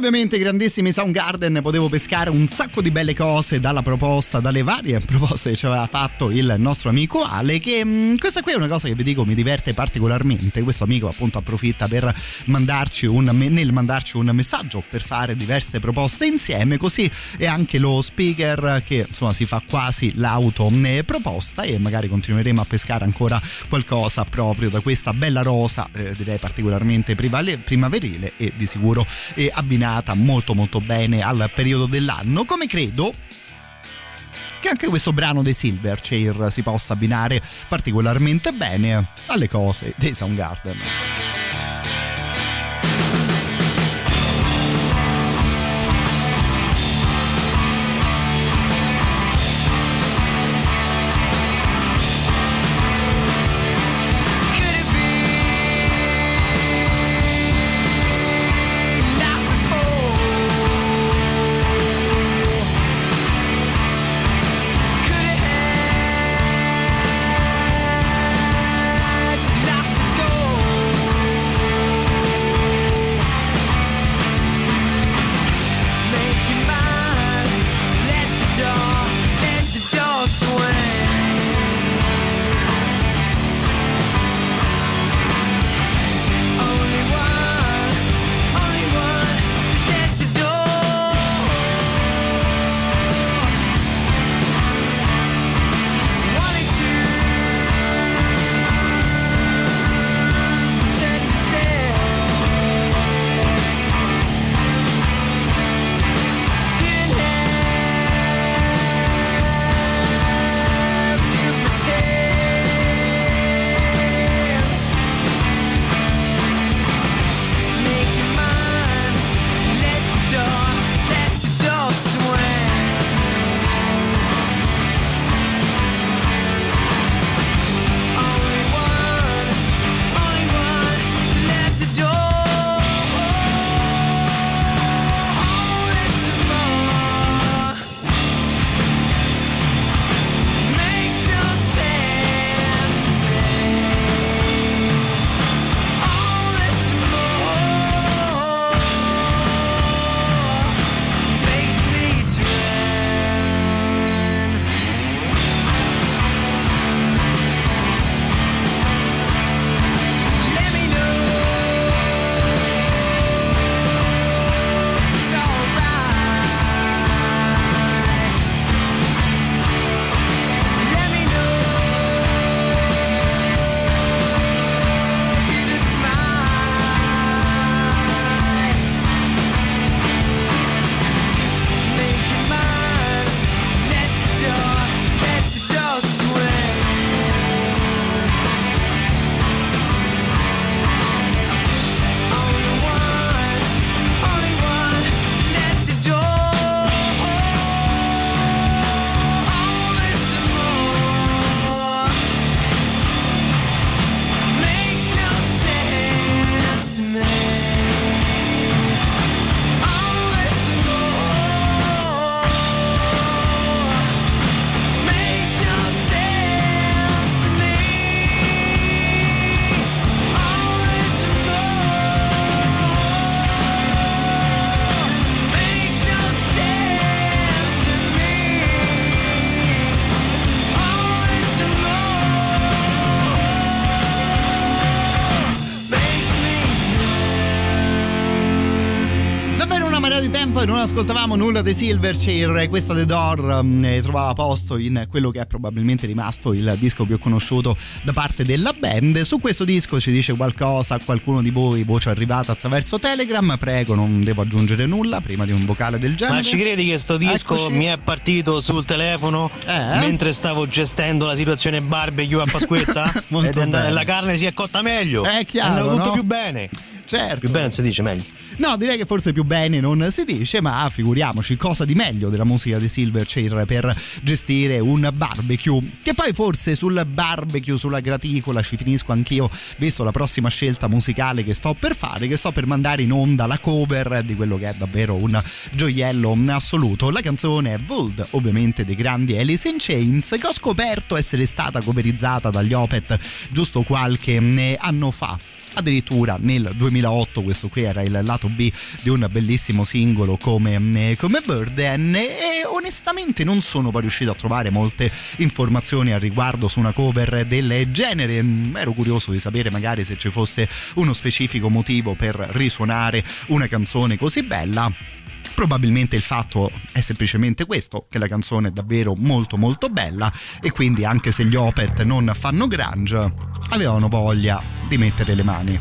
S1: ovviamente grandissimi Soundgarden potevo pescare un sacco di belle cose dalla proposta, dalle varie proposte che ci aveva fatto il nostro amico Ale che mh, questa qui è una cosa che vi dico mi diverte particolarmente, questo amico appunto approfitta per mandarci un, nel mandarci un messaggio per fare diverse proposte insieme così è anche lo speaker che insomma si fa quasi l'auto proposta e magari continueremo a pescare ancora qualcosa proprio da questa bella rosa eh, direi particolarmente primaverile e di sicuro eh, abbinata molto molto bene al periodo dell'anno come credo che anche questo brano dei Silverchair si possa abbinare particolarmente bene alle cose dei Soundgarden. Non ascoltavamo nulla dei Silverchair, questa The Door eh, trovava posto in quello che è probabilmente rimasto il disco più conosciuto da parte della band. Su questo disco ci dice qualcosa qualcuno di voi, voce arrivata attraverso Telegram, prego non devo aggiungere nulla prima di un vocale del genere.
S8: Ma ci credi che sto disco
S1: Eccoci.
S8: mi è partito sul telefono
S1: Eh?
S8: mentre stavo gestendo la situazione barbecue a Pasquetta? Ed è la carne si è cotta meglio.
S1: È chiaro,
S8: andava tutto
S1: no?
S8: più bene.
S1: Certo.
S8: Più bene non si dice meglio.
S1: No, direi che forse più bene non si dice, ma figuriamoci cosa di meglio della musica di Silverchair per gestire un barbecue. Che poi forse sul barbecue, sulla graticola ci finisco anch'io, visto la prossima scelta musicale che sto per fare, che sto per mandare in onda la cover di quello che è davvero un gioiello assoluto. La canzone è Vold, ovviamente dei grandi Alice in Chains, che ho scoperto essere stata coverizzata dagli Opet giusto qualche eh, anno fa addirittura nel 2008 questo qui era il lato B di un bellissimo singolo come, eh, come Burden e onestamente non sono poi riuscito a trovare molte informazioni al riguardo su una cover del genere. Mm, ero curioso di sapere magari se ci fosse uno specifico motivo per risuonare una canzone così bella. Probabilmente il fatto è semplicemente questo che la canzone è davvero molto molto bella e quindi anche se gli Opet non fanno grunge avevano voglia di mettere le mani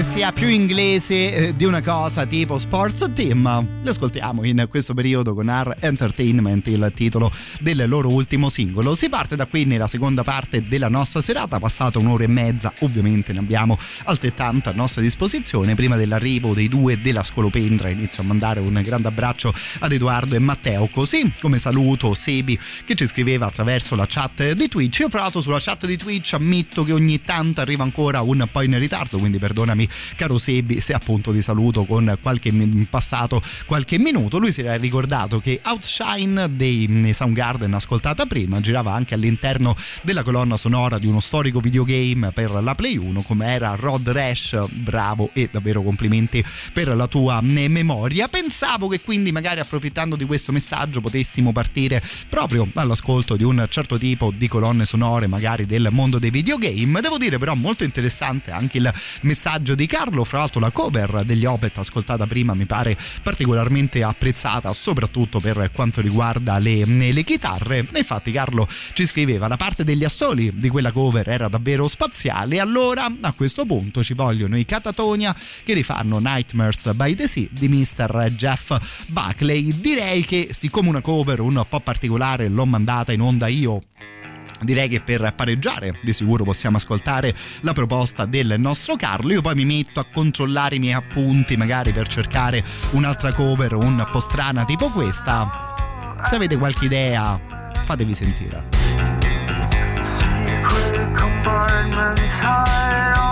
S1: che sia più inglese eh, di una cosa tipo Sports Team. Li ascoltiamo in questo periodo con R Entertainment, il titolo del loro ultimo singolo. Si parte da qui nella seconda parte della nostra serata, passata un'ora e mezza, ovviamente ne abbiamo altrettanta a nostra disposizione. Prima dell'arrivo dei due della Scolopendra inizio a mandare un grande abbraccio ad Edoardo e Matteo, così come saluto Sebi che ci scriveva attraverso la chat di Twitch. Io fra l'altro sulla chat di Twitch ammetto che ogni tanto arriva ancora un po' in ritardo, quindi perdonami caro Sebi se appunto ti saluto con qualche passato qualche minuto. Lui si era ricordato che Outshine dei Soundgarden ascoltata prima girava anche all'interno della colonna sonora di uno storico videogame per la Play 1 come era Rod Rash, bravo e davvero complimenti per la tua mm, memoria. Pensavo che quindi magari approfittando di questo messaggio potessimo partire proprio all'ascolto di un certo tipo di colonne sonore magari del mondo dei videogame. Devo dire però molto interessante anche il messaggio di Carlo, fra l'altro la cover degli Opet ascoltata prima mi pare particolarmente apprezzata soprattutto per quanto riguarda le, le chitarre. Infatti Carlo ci scriveva la parte degli assoli di quella cover era davvero spaziale allora a questo punto ci vogliono i Catatonia che rifanno Nightmares by the Sea di Mr. Jeff Buckley. Direi che siccome una cover un po' particolare l'ho mandata in onda io Direi che per pareggiare di sicuro possiamo ascoltare la proposta del nostro Carlo. Io poi mi metto a controllare i miei appunti, magari per cercare un'altra cover un po' strana tipo questa. Se avete qualche idea, fatevi sentire.
S9: Secret compartments hide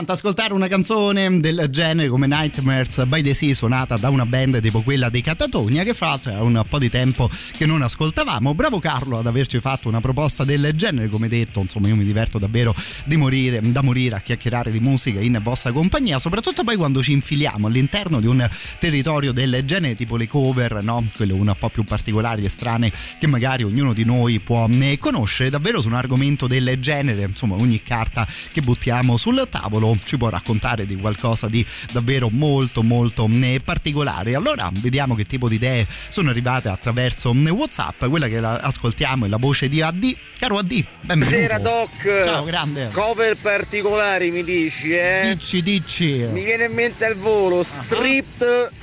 S1: interessante ascoltare una canzone del genere come Nightmares by the Sea suonata da una band tipo quella dei Catatonia che fra l'altro è un po' di tempo che non ascoltavamo. Bravo Carlo ad averci fatto una proposta del genere, come detto, insomma io mi diverto davvero di morire, da morire a chiacchierare di musica in vostra compagnia, soprattutto poi quando ci infiliamo all'interno di un territorio del genere tipo le cover, no? Quelle un po' più particolari e strane che magari ognuno di noi può ne conoscere davvero su un argomento del genere, insomma ogni carta che buttiamo sul tavolo ci può raccontare di qualcosa di davvero molto molto eh, particolare. Allora vediamo che tipo di idee sono arrivate attraverso eh, WhatsApp. Quella che ascoltiamo è la voce di AD. Caro AD, benvenuto.
S10: Buonasera Doc.
S1: Ciao, grande.
S10: Cover particolari mi dici, eh?
S1: Dici, dici.
S10: Mi viene in mente al volo Stripped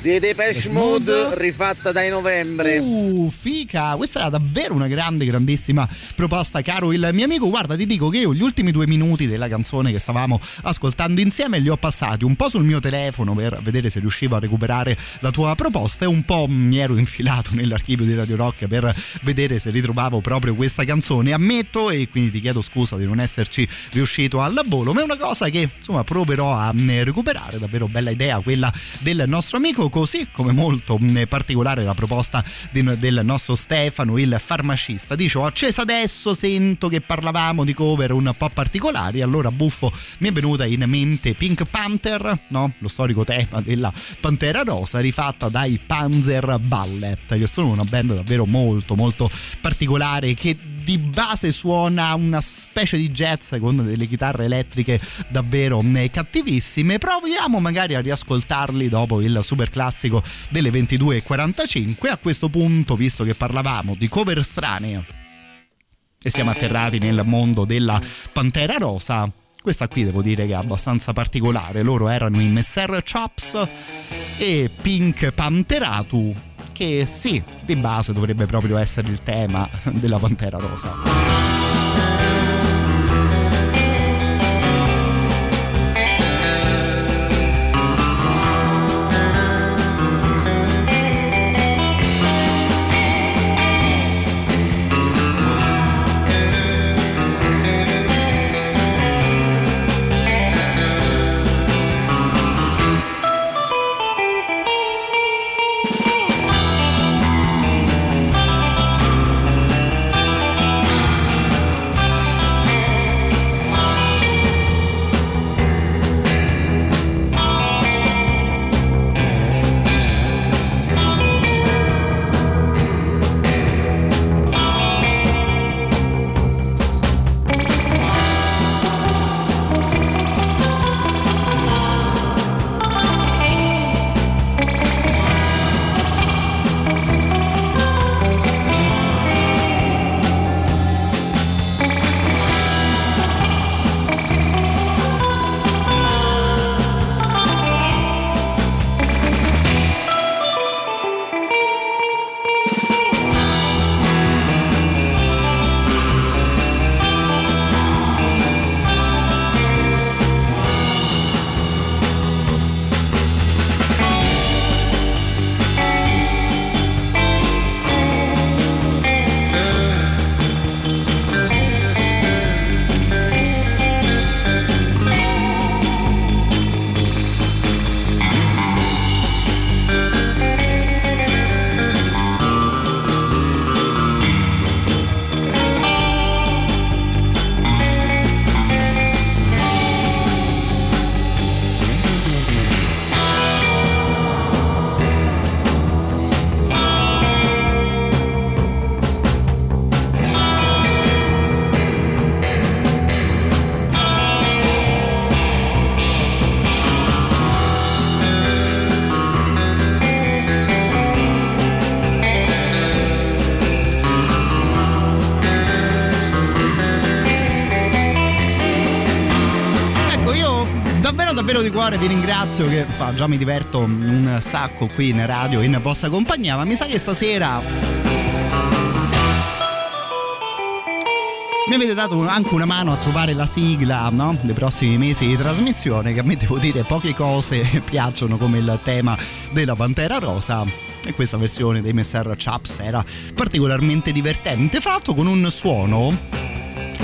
S10: di Depeche Mode rifatta dai novembre.
S1: Uh, fica! Questa era davvero una grande, grandissima proposta, caro il mio amico. Guarda, ti dico che io gli ultimi due minuti della canzone che stavamo ascoltando insieme li ho passati un po' sul mio telefono per vedere se riuscivo a recuperare la tua proposta e un po' mi ero infilato nell'archivio di Radio Rock per vedere se ritrovavo proprio questa canzone. Ammetto e quindi ti chiedo scusa di non esserci riuscito al volo, ma è una cosa che insomma proverò a mm, recuperare. Davvero bella idea quella del nostro amico così come molto mm, particolare la proposta del nostro Stefano, il farmacista. Dice: Ho acceso adesso, sento che parlavamo di cover un po' particolari. Allora, buffo, mi è venuta in mente Pink Panther, no? Lo storico tema della Pantera Rosa, rifatta dai Panzer Ballet, che sono una band davvero molto, molto particolare che di base suona una specie di jazz con delle chitarre elettriche davvero mm, cattivissime. Proviamo magari a riascoltarli dopo il super classico delle 22.45. A questo punto, visto che parlavamo di cover strane e siamo atterrati nel mondo della Pantera Rosa. Questa qui devo dire che è abbastanza particolare. Loro erano i Messer Chops e Pink Panteratu, che sì, di base dovrebbe proprio essere il tema della Pantera Rosa. Di cuore vi ringrazio che insomma, già mi diverto un sacco qui in radio in vostra compagnia, ma mi sa che stasera mi avete dato anche una mano a trovare la sigla no? dei prossimi mesi di trasmissione che a me devo dire poche cose piacciono come il tema della Pantera Rosa e questa versione dei Messer Chaps era particolarmente divertente fra l'altro con un suono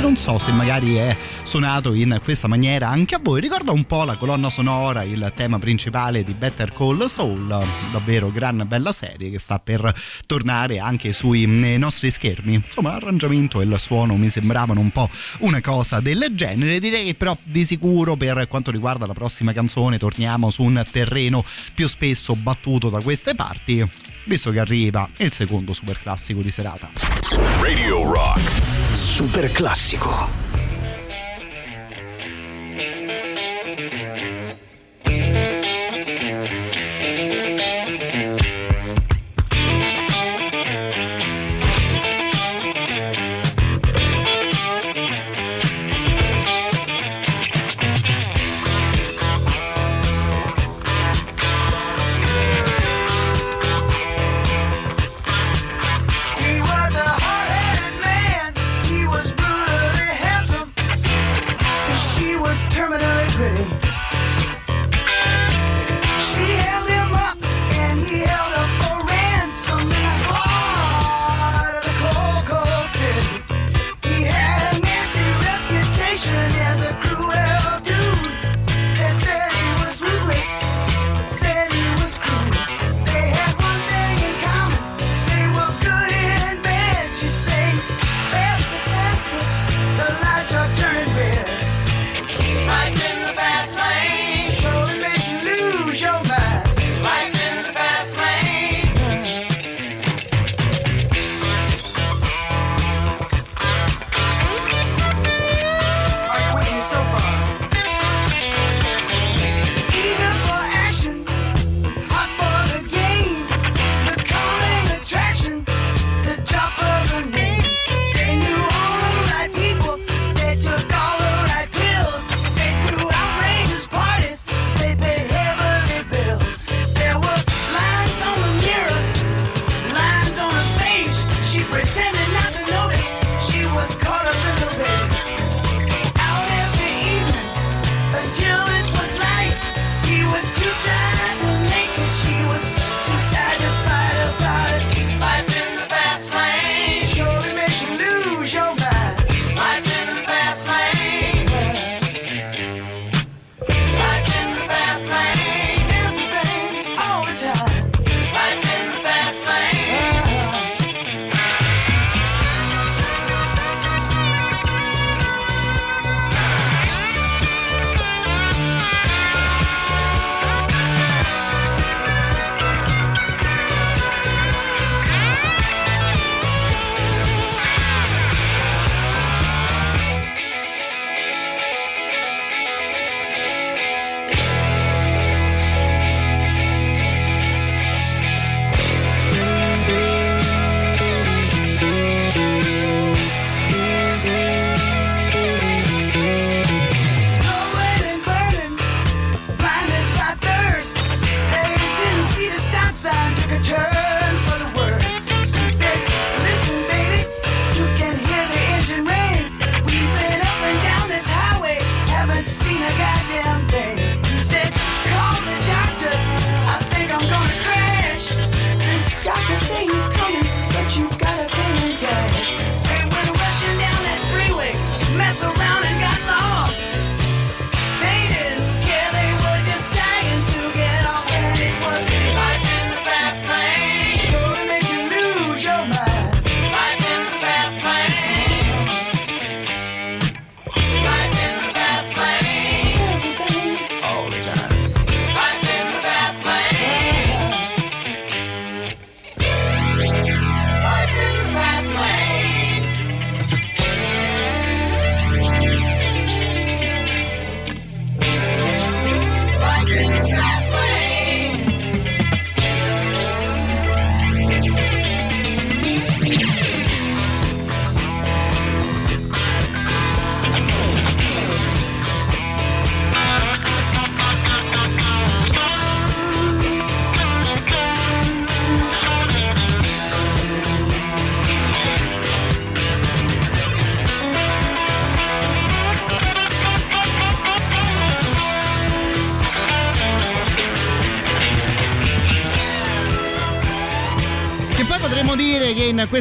S1: non so se magari è suonato in questa maniera anche a voi. Ricorda un po' la colonna sonora, il tema principale di Better Call Saul, davvero gran bella serie che sta per tornare anche sui eh, nostri schermi. Insomma, l'arrangiamento e il suono mi sembravano un po' una cosa del genere. Direi che però di sicuro per quanto riguarda la prossima canzone torniamo su un terreno più spesso battuto da queste parti, visto che arriva il secondo super classico di serata.
S4: Radio Rock.
S5: Super classico.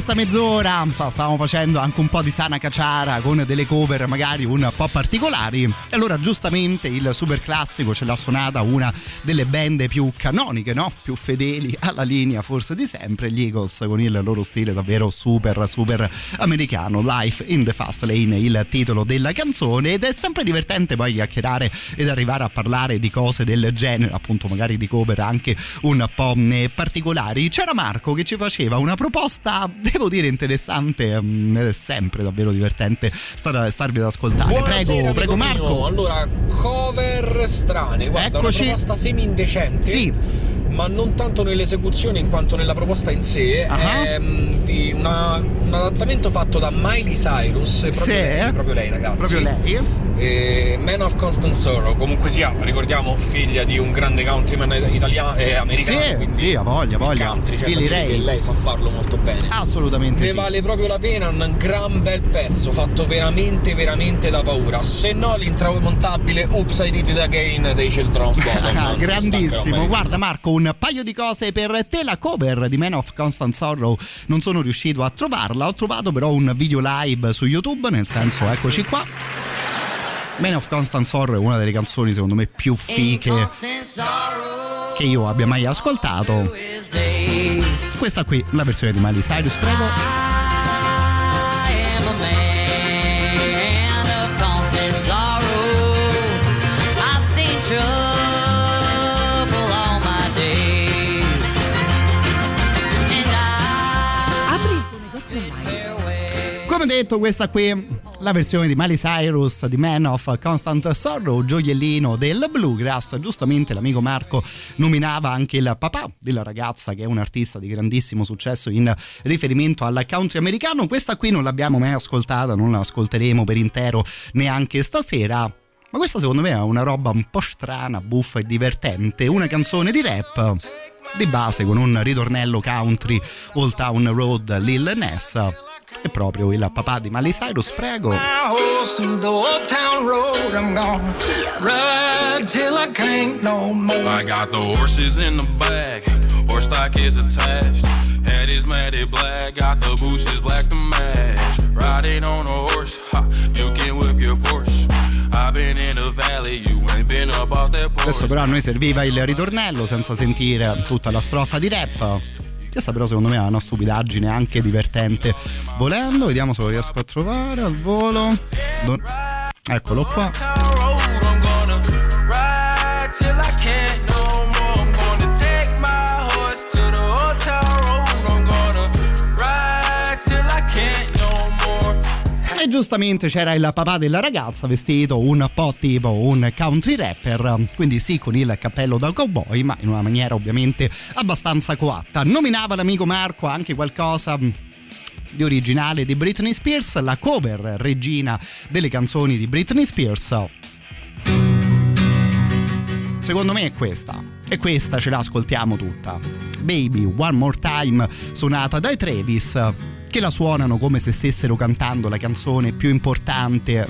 S1: Questa mezz'ora so, stavamo facendo anche un po' di sana caciara con delle cover magari un po' particolari. E allora giustamente il super classico ce l'ha suonata una delle band più canoniche, no? Più fedeli alla linea forse di sempre, gli Eagles con il loro stile davvero super super americano. Life in the Fast Lane, il titolo della canzone ed è sempre divertente poi chiacchierare ed arrivare a parlare di cose del genere, appunto magari di cover anche un po' particolari. C'era Marco che ci faceva una proposta, devo dire interessante, mm, ed è sempre davvero divertente star, starvi ad ascoltare.
S11: Buonasera,
S1: prego, prego
S11: mio.
S1: Marco.
S11: Allora, cover strane, guarda,
S1: Eccoci.
S11: una proposta semi indecente.
S1: Sì.
S11: Ma non tanto nell'esecuzione in quanto nella proposta in sé,
S1: Ah.
S11: è mm, di una- un adattamento fatto da Miley Cyrus, proprio,
S1: Sì.
S11: lei, proprio lei ragazzi.
S1: Proprio lei?
S11: Eh, Man of Constant Sorrow, comunque sia, ricordiamo, figlia di un grande countryman italiano e americano.
S1: Sì,
S11: quindi
S1: sì, ha voglia, voglia.
S11: country, cioè,
S1: Billy Ray.
S11: lei sa farlo molto bene.
S1: Assolutamente
S11: Ne
S1: sì.
S11: vale proprio la pena, un gran bel pezzo, fatto veramente, veramente da paura. Se no, l'intramontabile Did It Again dei Non mi
S1: grandissimo, guarda Marco, un paio di cose per te. La cover di Man of Constant Sorrow non sono riuscito a trovarla. Ho trovato però un video live su YouTube, nel senso, eccoci qua. Man of Constant Sorrow è una delle canzoni secondo me più fiche che io abbia mai ascoltato. Questa qui, la versione di Miley Cyrus, prego. Detto, questa qui la versione di Miley Cyrus di Man of Constant Sorrow, gioiellino del bluegrass. Giustamente l'amico Marco nominava anche il papà della ragazza che è un artista di grandissimo successo in riferimento al country americano. Questa qui non l'abbiamo mai ascoltata, non la ascolteremo per intero neanche stasera. Ma questa secondo me è una roba un po' strana, buffa e divertente, una canzone di rap di base con un ritornello country Old Town Road Lil Ness. È proprio il papà di Miley Cyrus, prego.
S12: I
S13: got the horses in the horse stock is attached. Head is matted black, got the bushes black to match. Riding on a horse, ha, you can whip your Porsche. I've been in the valley, you ain't been up off that porch.
S1: Adesso però a noi serviva il ritornello senza sentire tutta la strofa di rap. Questa però secondo me è una stupidaggine anche divertente. Volendo, vediamo se lo riesco a trovare al volo. Don- Eccolo qua. Giustamente c'era il papà della ragazza vestito un po' tipo un country rapper, quindi sì con il cappello da cowboy, ma in una maniera ovviamente abbastanza coatta. Nominava l'amico Marco anche qualcosa di originale di Britney Spears, la cover regina delle canzoni di Britney Spears. Secondo me è questa. E questa ce la ascoltiamo tutta. Baby One More Time, suonata dai Travis, che la suonano come se stessero cantando la canzone più importante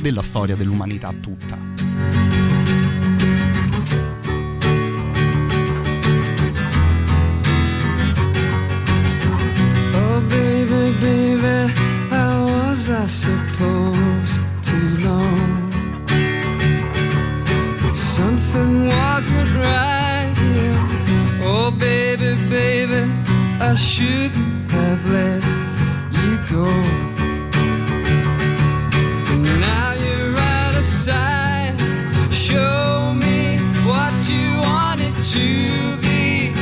S1: della storia dell'umanità tutta.
S14: Oh, baby, how was I supposed to know that something wasn't right here? Oh, baby, baby, I shouldn't have let go. Now you're out of sight. Show me what you want it to be.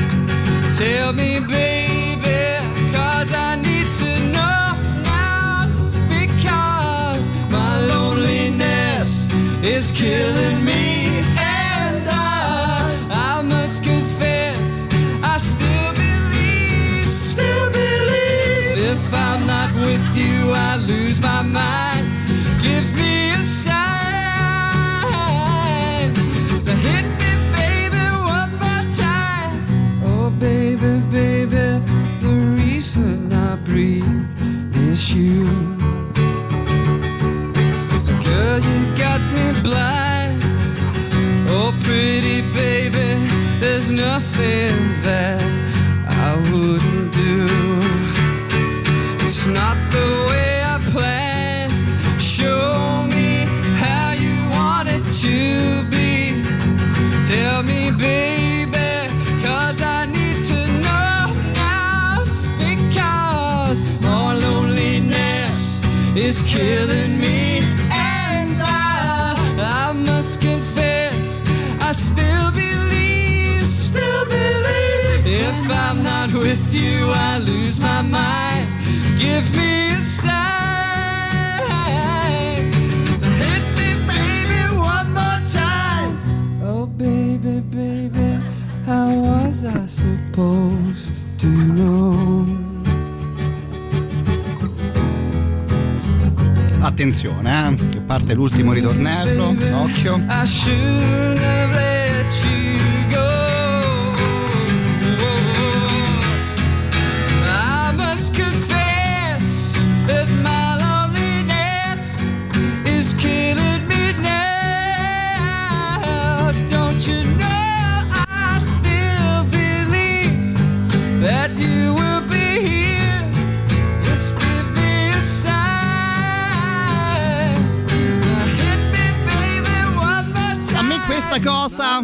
S14: Tell me, baby, cause I need to know now. It's because my loneliness is killing me. Lose my mind. Give me a sign. Now hit me, baby, one more time. Oh, baby, baby, the reason I breathe is you. Girl, you got me blind. Oh, pretty baby, there's nothing that I wouldn't do show me how you want it to be. Tell me, baby, cause I need to know now. It's because our loneliness is killing me. And I, I must confess, I still believe, still believe. If I'm not with you, I lose my mind. Give me a sign. Baby, how was I supposed to know?
S1: Attenzione, eh, che parte l'ultimo ritornello. Occhio.
S14: I
S1: cosa,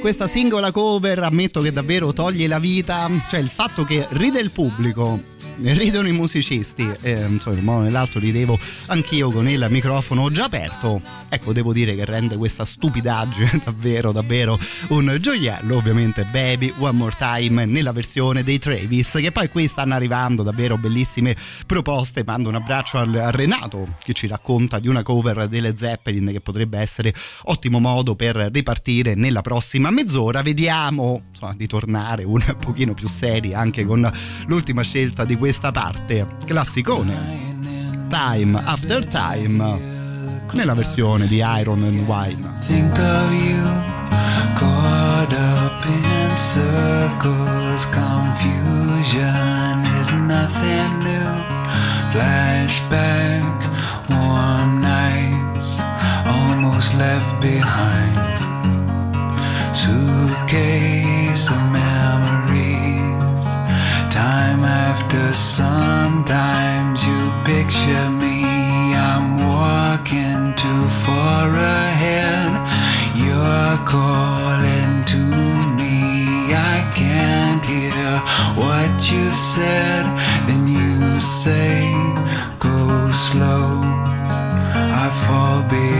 S1: questa singola cover, ammetto che davvero toglie la vita. Cioè il fatto che ride il pubblico. Ridono i musicisti, e, insomma, in un modo o nell'altro ridevo anch'io con il microfono già aperto. Ecco, devo dire che rende questa stupidaggine davvero, davvero un gioiello. Ovviamente, Baby One More Time nella versione dei Travis, che poi qui stanno arrivando davvero bellissime proposte. Mando un abbraccio al, a Renato che ci racconta di una cover delle Zeppelin che potrebbe essere ottimo modo per ripartire nella prossima mezz'ora. Vediamo insomma, di tornare un pochino più seri anche con l'ultima scelta di questa parte, classicone. Time After Time. Nella versione di Iron and Wine.
S6: think of you caught up in circles. Confusion is nothing new. Flashback warm nights almost left behind. Suitcase memories time after sometimes you picture me. I'm walking too far ahead you're calling to me. I can't hear what you've said. Then you say go slow. I fall behind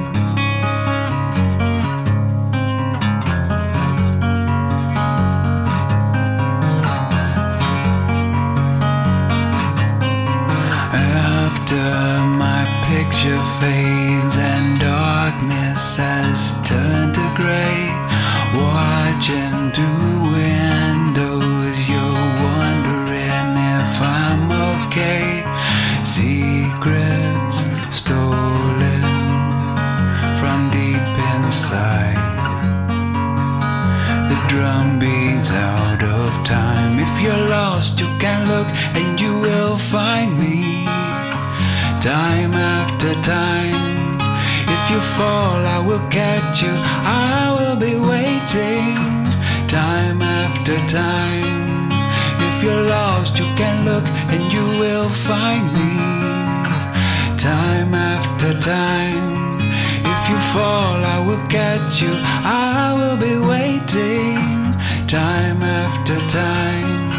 S6: Picture fades and darkness has turned to gray, watching through windows, you're wondering if I'm okay. Secrets stolen from deep inside. The drum beats out of time. If you're lost, you can look and you will find after time. If you fall, I will catch you. I will be waiting. Time after time. If you're lost, you can look and you will find me. Time after time. If you fall, I will catch you. I will be waiting. Time after time. Time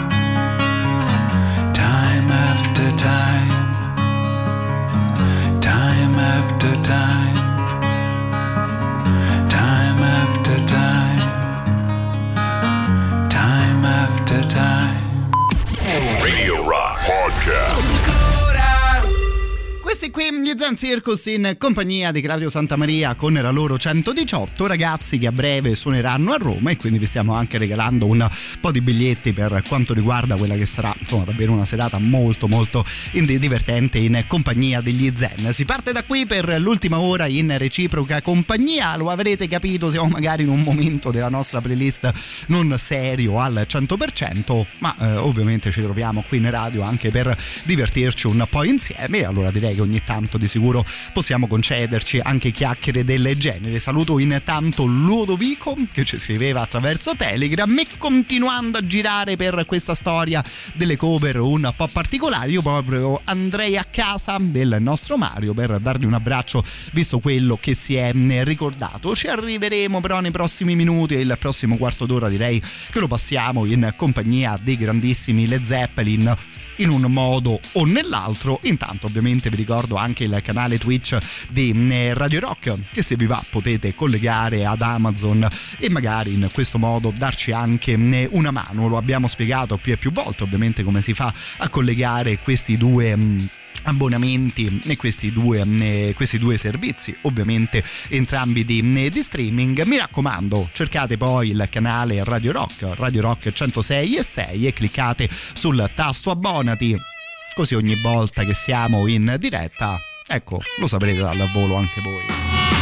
S6: Time
S1: Questi qui, gli Zen Circus in compagnia di Claudio Santamaria con la loro 118 ragazzi che a breve suoneranno a Roma e quindi vi stiamo anche regalando un po' di biglietti per quanto riguarda quella che sarà insomma davvero una serata molto molto divertente in compagnia degli Zen. Si parte da qui per l'ultima ora in reciproca compagnia, lo avrete capito, siamo magari in un momento della nostra playlist non serio al 100%, ma eh, ovviamente ci troviamo qui in radio anche per divertirci un po' insieme. Allora direi che ogni tanto di sicuro possiamo concederci anche chiacchiere del genere. Saluto intanto Ludovico che ci scriveva attraverso Telegram e continuando a girare per questa storia delle cover un po' particolari, io proprio andrei a casa del nostro Mario per dargli un abbraccio visto quello che si è ricordato. Ci arriveremo però nei prossimi minuti e il prossimo quarto d'ora direi che lo passiamo in compagnia dei grandissimi Led Zeppelin in un modo o nell'altro. Intanto ovviamente vi ricordo anche il canale Twitch di mm, Radio Rock che se vi va potete collegare ad Amazon e magari in questo modo darci anche mm, una mano. Lo abbiamo spiegato più e più volte ovviamente come si fa a collegare questi due mm, abbonamenti e questi due, questi due servizi ovviamente entrambi di, di, streaming. Mi raccomando cercate poi il canale Radio Rock Radio Rock 106 e 6 e cliccate sul tasto abbonati. Così ogni volta che siamo in diretta ecco lo saprete dal volo anche voi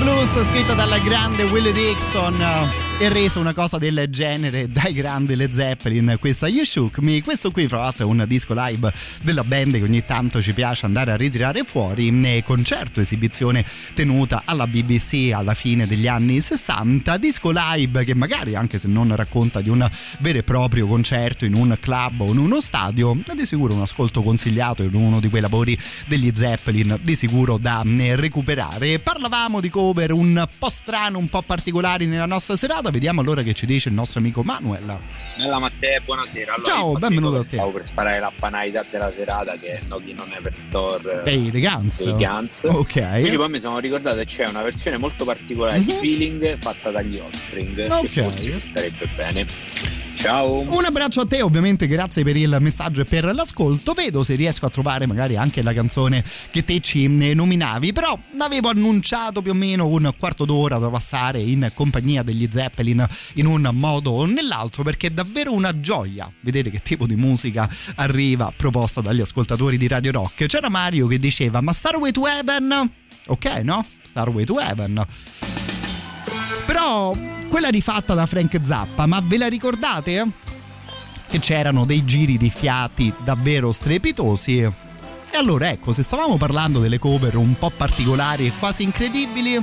S1: Blues scritto dalla grande Willie Dixon e reso una cosa del genere dai grandi Led Zeppelin. Questa You Shook Me, questo qui fra l'altro è un disco live della band che ogni tanto ci piace andare a ritirare fuori, eh, concerto, esibizione tenuta alla BBC alla fine degli anni 60, disco live che magari anche se non racconta di un vero e proprio concerto in un club o in uno stadio, è di sicuro un ascolto consigliato in uno di quei lavori degli Zeppelin di sicuro da eh, recuperare. Parlavamo di cover un po' strano, un po' particolari nella nostra serata, vediamo allora che ci dice il nostro amico Manuel.
S15: Bella Matteo, buonasera. Allora,
S1: Ciao, benvenuto a te.
S15: Stavo per sparare la panalità della serata che no, chi non è per Thor
S1: Dei The Guns.
S15: dei Guns.
S1: Ok.
S15: Invece poi mi sono ricordato che c'è una versione molto particolare di
S1: Mhm.
S15: Feeling fatta dagli Offspring.
S1: Ok.
S15: Che forse starebbe bene. Ciao.
S1: Un abbraccio a te, ovviamente, grazie per il messaggio e per l'ascolto. Vedo se riesco a trovare magari anche la canzone che te ci eh, nominavi, però l'avevo annunciato più o meno un quarto d'ora da passare in compagnia degli Zeppelin in un modo o nell'altro, perché è davvero una gioia vedere che tipo di musica arriva proposta dagli ascoltatori di Radio Rock. C'era Mario che diceva: Ma Starway to Heaven? Ok, no? Starway to Heaven. Però quella rifatta da Frank Zappa, ma ve la ricordate? Che c'erano dei giri di fiati davvero strepitosi. E allora ecco, se stavamo parlando delle cover un po' particolari e quasi incredibili,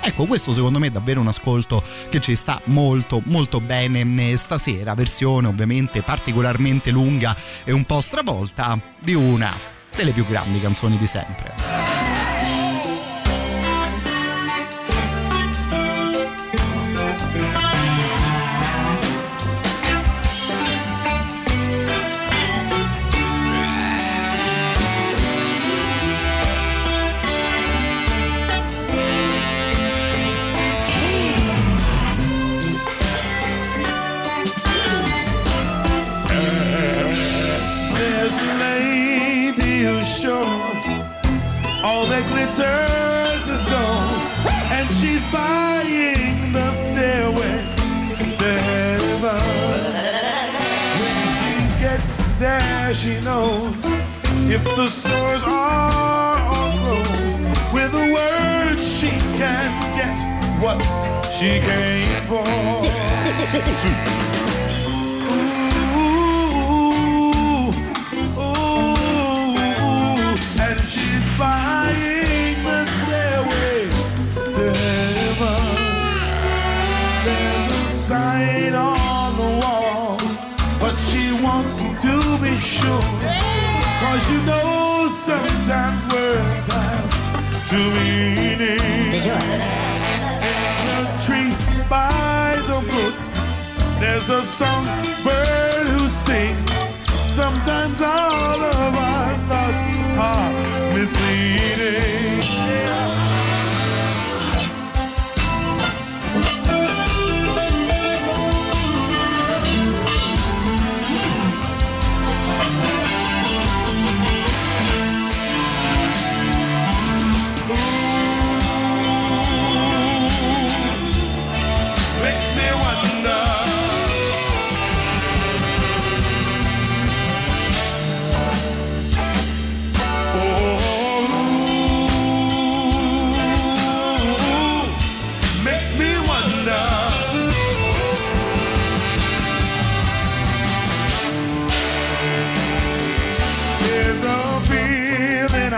S1: ecco questo secondo me è davvero un ascolto che ci sta molto molto bene stasera, versione ovviamente particolarmente lunga e un po' stravolta di una delle più grandi canzoni di sempre.
S16: Glitters is gold, and she's buying the stairway to heaven. When she gets there, she knows if the stores are all closed. With a word, she can get what she came for. Ooh, ooh, ooh, and she's buying to be sure. Cause you know sometimes words have. In a tree by the brook, there's a songbird who sings. Sometimes all of our thoughts are misleading.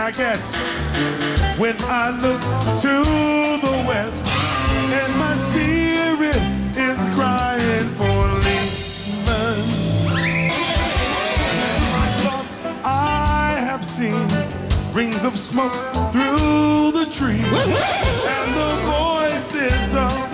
S16: I get when I look to the west, and my spirit is crying for leaving. My thoughts I have seen rings of smoke through the trees, and the voices of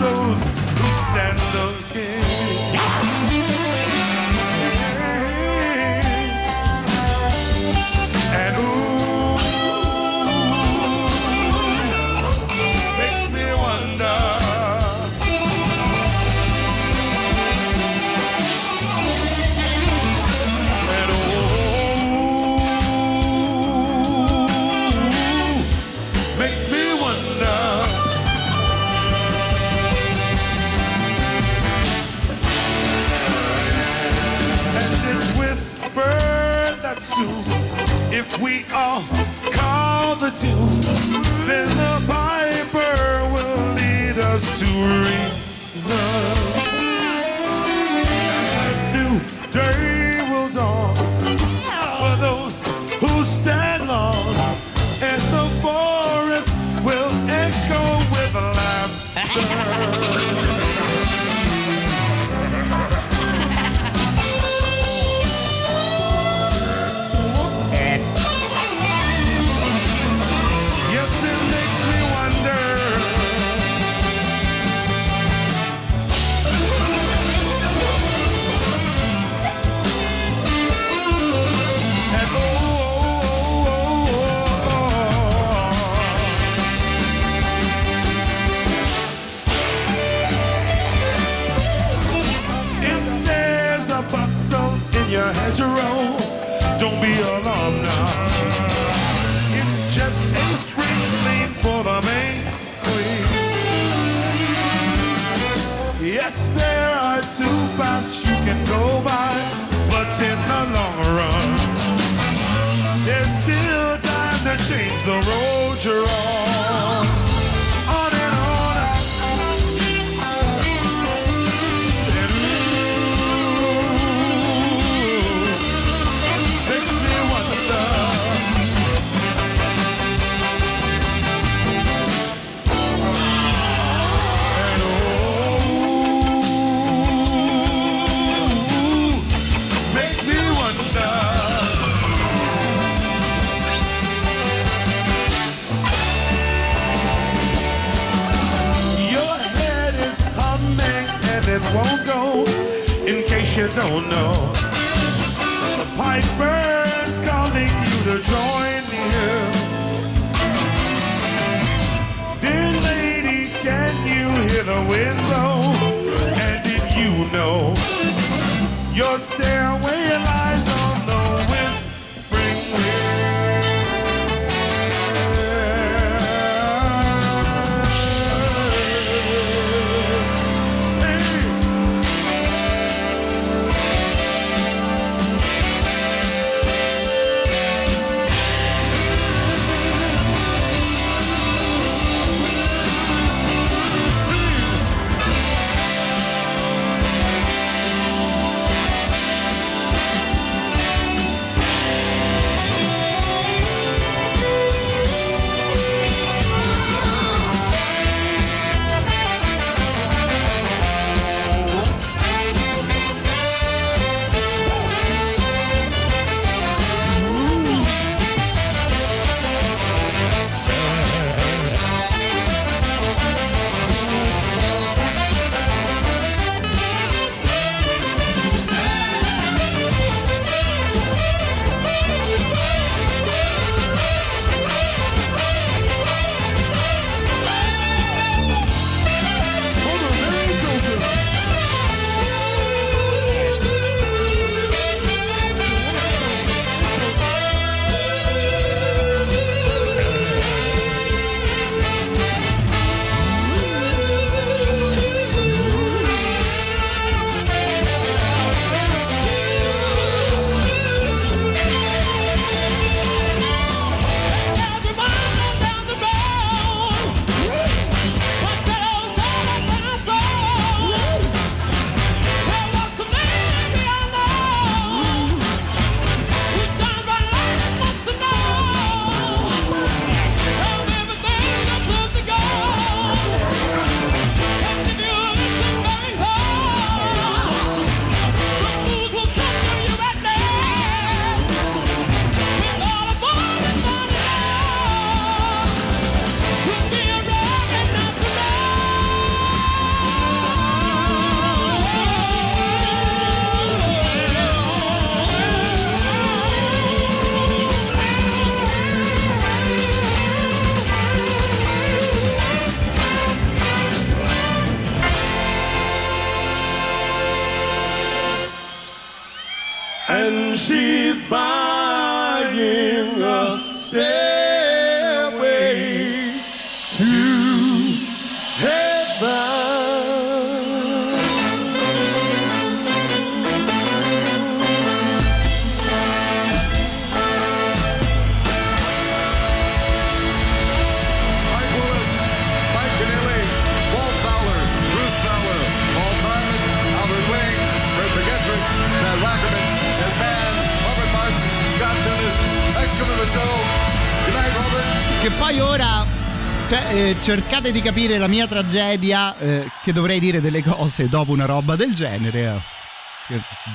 S1: cercate di capire la mia tragedia eh, che dovrei dire delle cose dopo una roba del genere.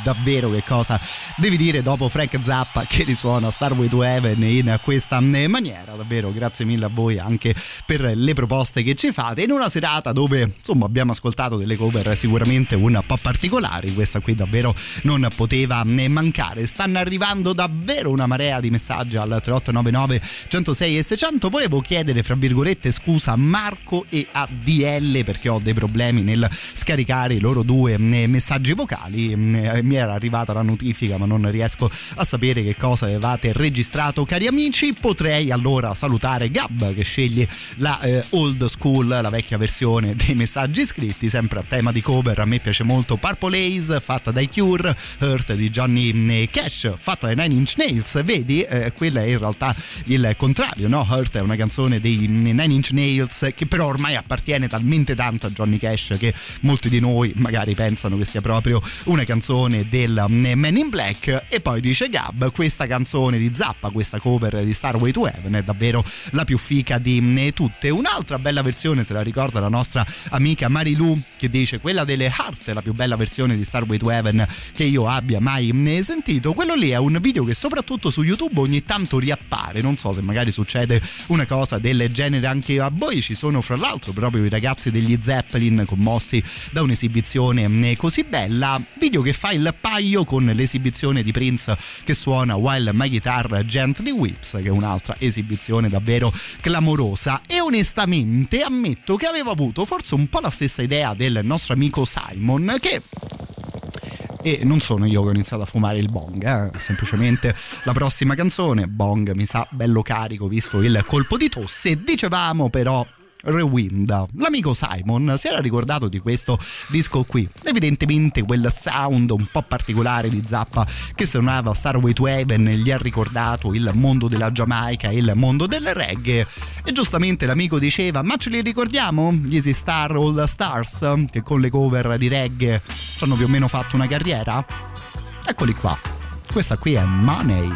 S1: Davvero che cosa devi dire dopo Frank Zappa che risuona Starway to Heaven in questa eh, maniera? Davvero grazie mille a voi anche per le proposte che ci fate in una serata dove insomma abbiamo ascoltato delle cover sicuramente un po' particolari. Questa qui davvero non poteva né mancare. Stanno arrivando davvero una marea di messaggi al 3899 106 e 600 volevo chiedere fra virgolette scusa a Marco e a DL perché ho dei problemi nel scaricare i loro due eh, messaggi vocali mi era arrivata la notifica ma non riesco a sapere che cosa avevate registrato. Cari amici potrei allora salutare Gab che sceglie la eh, old school la vecchia versione dei messaggi scritti sempre a tema di cover. A me piace molto Purple Haze fatta dai Cure Hurt di Johnny Cash fatta dai Nine Inch Nails. Vedi? Eh, quella è in realtà il contrario no? Hurt è una canzone dei Nine Inch Nails che però ormai appartiene talmente tanto a Johnny Cash che molti di noi magari pensano che sia proprio una canzone del Man in Black e poi dice Gab questa canzone di Zappa questa cover di Starway to Heaven è davvero la più fica di tutte. Un'altra bella versione se la ricorda la nostra amica Marilu che dice quella delle Heart la più bella versione di Starway to Heaven che io abbia mai sentito. Quello lì è un video che soprattutto su YouTube ogni tanto riappare. Non so se magari succede una cosa del genere anche a voi. Ci sono fra l'altro proprio i ragazzi degli Zeppelin commossi da un'esibizione così bella. Video che fa il paio con l'esibizione di Prince che suona While My Guitar Gently Whips, che è un'altra esibizione davvero clamorosa. E onestamente ammetto che avevo avuto forse un po' la stessa idea del nostro amico Simon, che e non sono io che ho iniziato a fumare il bong, eh? semplicemente la prossima canzone, bong mi sa bello carico visto il colpo di tosse, dicevamo però Rewind. L'amico Simon si era ricordato di questo disco qui. Evidentemente quel sound un po' particolare di Zappa che suonava Starway to Heaven gli ha ricordato il mondo della Giamaica e il mondo del reggae. E giustamente l'amico diceva: Ma ce li ricordiamo? Gli Easy Star All Stars che con le cover di reggae ci hanno più o meno fatto una carriera? Eccoli qua. Questa qui è Money.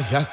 S17: Yeah, yeah.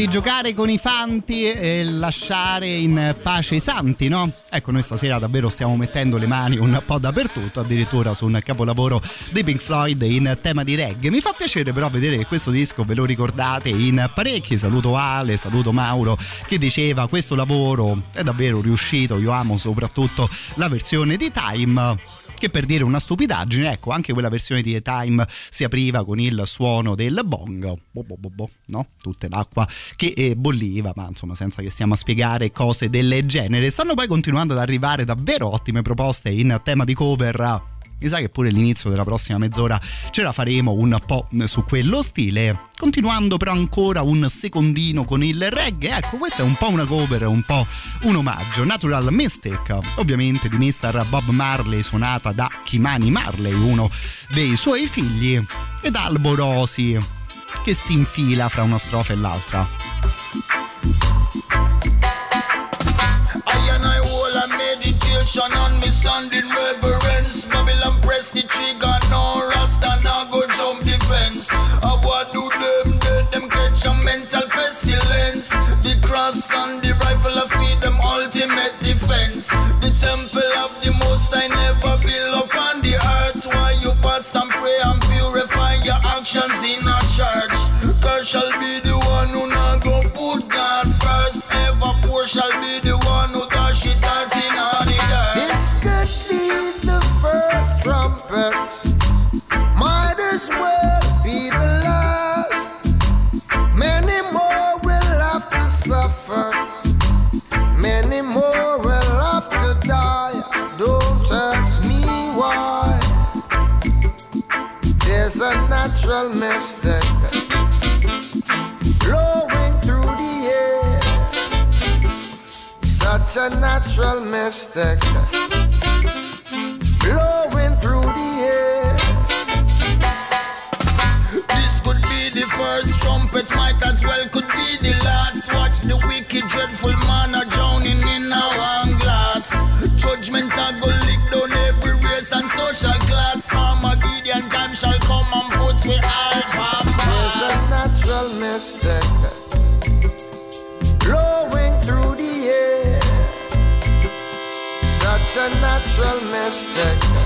S1: Di giocare con i fanti e lasciare in pace i santi, no? Ecco, noi stasera davvero stiamo mettendo le mani un po' dappertutto, addirittura su un capolavoro dei Pink Floyd in tema di reggae. Mi fa piacere però vedere che questo disco ve lo ricordate in parecchi. Saluto Ale, saluto Mauro che diceva questo lavoro è davvero riuscito, io amo soprattutto la versione di Time che per dire una stupidaggine, ecco, anche quella versione di The Time si apriva con il suono del bong, bo bo bo bo, no? Tutta l'acqua che eh, bolliva, ma insomma senza che stiamo a spiegare cose del genere. Stanno poi continuando ad arrivare davvero ottime proposte in tema di cover. Mi sa che pure l'inizio della prossima mezz'ora ce la faremo un po' su quello stile. Continuando però ancora un secondino con il reggae, ecco questa è un po' una cover, un po' un omaggio. Natural Mystic, ovviamente di Mr. Bob Marley, suonata da Kimani Marley, uno dei suoi figli, ed Albo Rosi che si infila fra una strofa e l'altra.
S18: I and I hold a meditation on me standing reverence. No rasta, go jump the fence. I do them them catch a mental pestilence. The cross and the rifle feed them ultimate defense. The temple of the most I never build upon the earth. Why you fast and pray and purify your actions in a church. Shall be the one who not go put God first. Ever poor shall be the
S19: natural mystic blowing through the air. Such a natural mystic natural mystic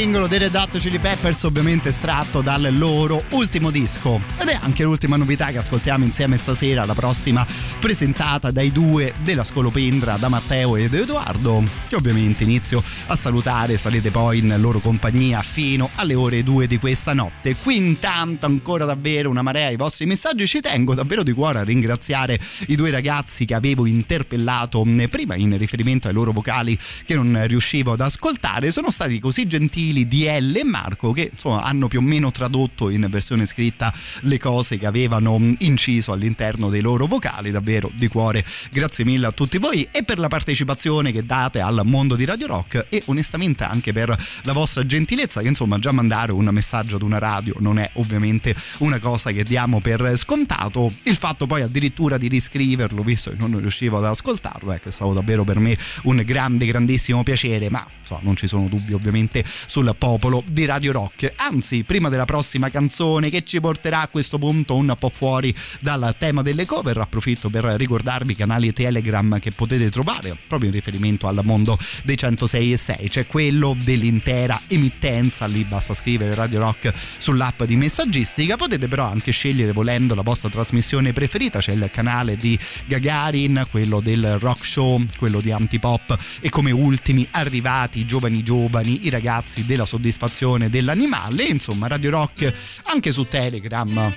S1: singolo dei Red Hot Chili Peppers, ovviamente estratto dal loro ultimo disco. Ed è anche l'ultima novità che ascoltiamo insieme stasera, la prossima presentata dai due della Scolopendra, da Matteo ed Edoardo, che ovviamente inizio a salutare, sarete poi in loro compagnia fino alle ore 2 di questa notte. Qui intanto ancora davvero una marea ai vostri messaggi, ci tengo davvero di cuore a ringraziare i due ragazzi che avevo interpellato prima in riferimento ai loro vocali che non riuscivo ad ascoltare sono stati così gentili DL e Marco che insomma hanno più o meno tradotto in versione scritta le cose che avevano inciso all'interno dei loro vocali davvero di cuore grazie mille a tutti voi e per la partecipazione che date al mondo di Radio Rock e onestamente anche per la vostra gentilezza che insomma già mandare un messaggio ad una radio non è ovviamente una cosa che diamo per scontato il fatto poi addirittura di riscriverlo visto che non riuscivo ad ascoltarlo che è stato davvero per me un grande grandissimo piacere ma insomma, non ci sono dubbi ovviamente sul popolo di Radio Rock. Anzi, prima della prossima canzone che ci porterà a questo punto un po' fuori dal tema delle cover, approfitto per ricordarvi i canali Telegram che potete trovare proprio in riferimento al mondo dei 106 e 6. C'è quello dell'intera emittenza, lì basta scrivere Radio Rock sull'app di messaggistica. Potete però anche scegliere volendo la vostra trasmissione preferita. C'è il canale di Gagarin, quello del rock show, quello di Antipop e come ultimi arrivati i giovani giovani, i ragazzi della soddisfazione dell'animale, insomma Radio Rock anche su Telegram,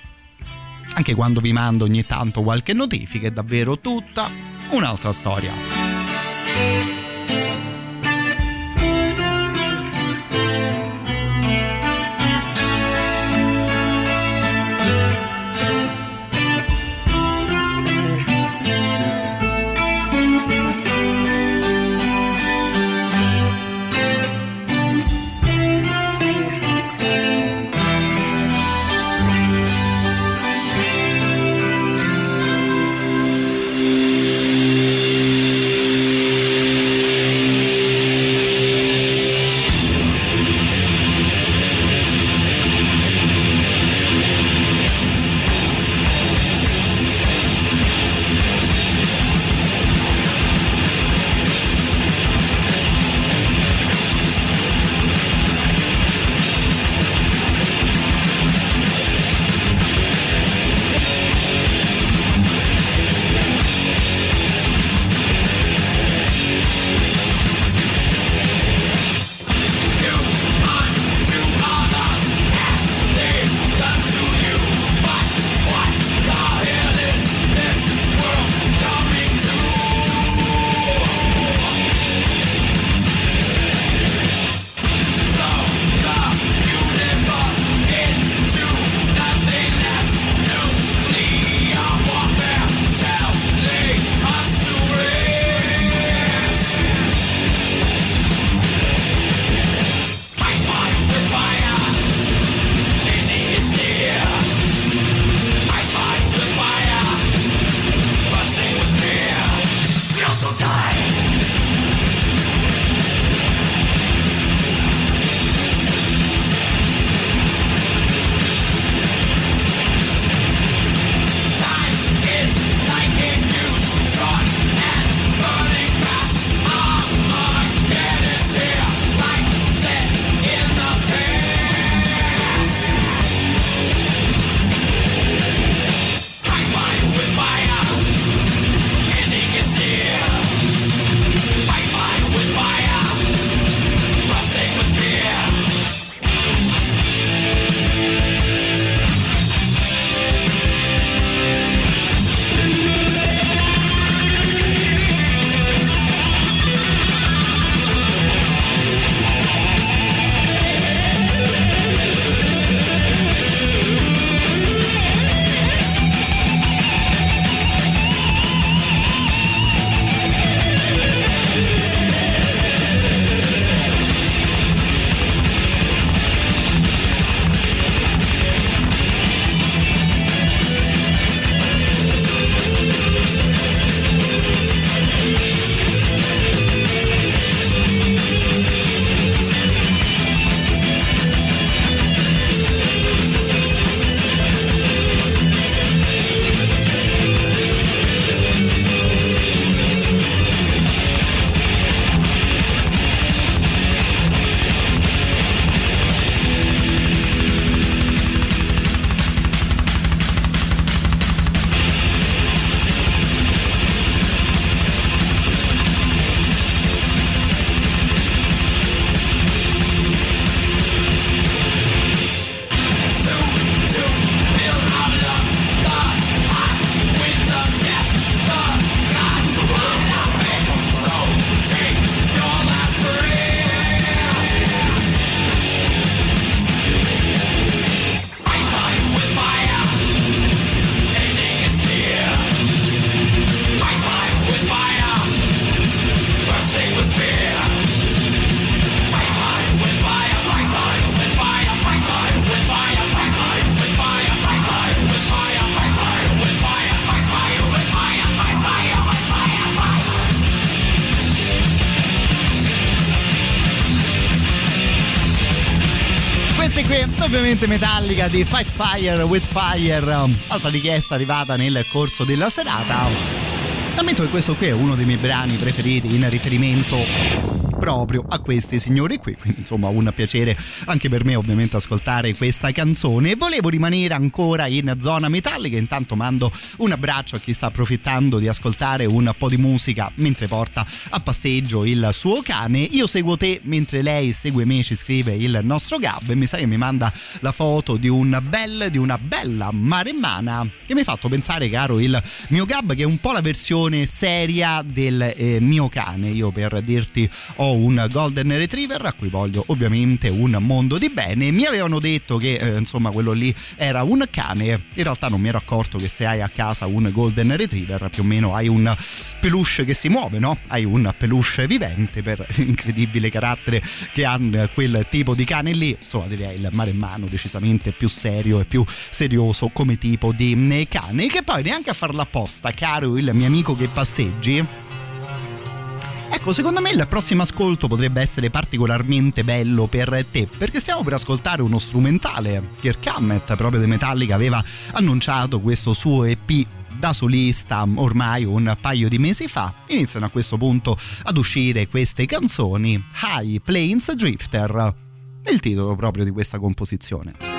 S1: anche quando vi mando ogni tanto qualche notifica, è davvero tutta un'altra storia. Ovviamente Metallica di Fight Fire with Fire, altra richiesta arrivata nel corso della serata. Ammetto che questo qui è uno dei miei brani preferiti in riferimento proprio a questi signori qui. Quindi, insomma, un piacere anche per me, ovviamente, ascoltare questa canzone. Volevo rimanere ancora in zona metallica. Intanto mando un abbraccio a chi sta approfittando di ascoltare un po' di musica mentre porta a passeggio il suo cane. Io seguo te mentre lei segue me, ci scrive il nostro Gab e mi sa che mi manda la foto di un bel, di una bella maremmana che mi ha fatto pensare, caro, il mio Gab, che è un po' la versione seria del eh, mio cane. Io per dirti ho un Golden Retriever a cui voglio ovviamente un mondo di bene. Mi avevano detto che eh, insomma quello lì era un cane, in realtà non mi ero accorto che se hai a casa un Golden Retriever più o meno hai un peluche che si muove, no? Hai un peluche vivente per l'incredibile carattere che ha quel tipo di cane lì. Insomma direi il maremmano decisamente più serio e più serioso come tipo di cane che poi neanche a farla apposta, caro il mio amico che passeggi Ecco, secondo me il prossimo ascolto potrebbe essere particolarmente bello per te, perché stiamo per ascoltare uno strumentale. Kirk Hammett, proprio di Metallica, aveva annunciato questo suo EP da solista ormai un paio di mesi fa. Iniziano a questo punto ad uscire queste canzoni, High Plains Drifter, il titolo proprio di questa composizione.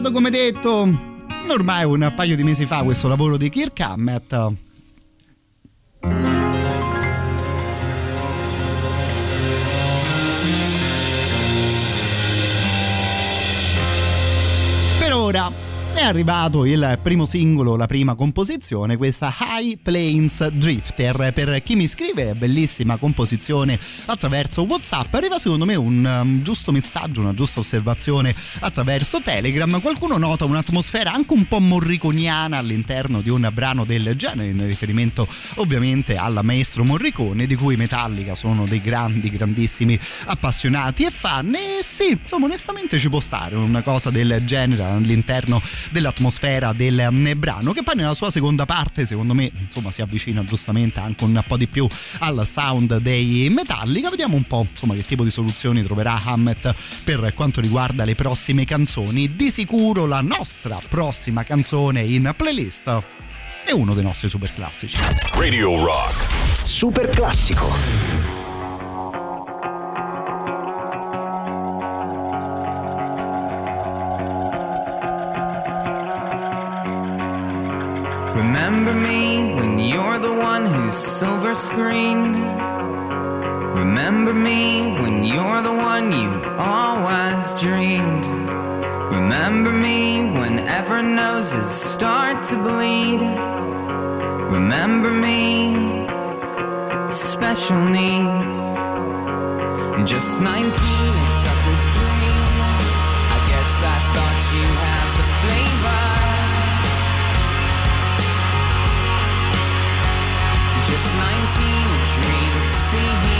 S1: Annunciato come detto ormai un paio di mesi fa questo lavoro di Kirk Hammett. Per ora è arrivato il primo singolo, la prima composizione, questa High Plains Drifter. Per chi mi scrive, bellissima composizione attraverso WhatsApp. Arriva secondo me un um, giusto messaggio, una giusta osservazione attraverso Telegram. Qualcuno nota un'atmosfera anche un po' morriconiana all'interno di un brano del genere, in riferimento ovviamente alla maestro Morricone, di cui Metallica sono dei grandi, grandissimi appassionati e fan. E sì, insomma, onestamente ci può stare una cosa del genere all'interno dell'atmosfera del mm, brano che poi nella sua seconda parte secondo me insomma si avvicina giustamente anche un po' di più al sound dei Metallica vediamo un po' insomma che tipo di soluzioni troverà Hammett per quanto riguarda le prossime canzoni di sicuro la nostra prossima canzone in playlist è uno dei nostri super classici
S4: Radio Rock.
S5: Super classico.
S20: Remember me when you're the one who's silver screened. Remember me when you're the one you always dreamed. Remember me whenever noses start to bleed. Remember me, special needs. Just 19, a sucker's dream. I guess I thought you had the flavor. Just 19, a dream of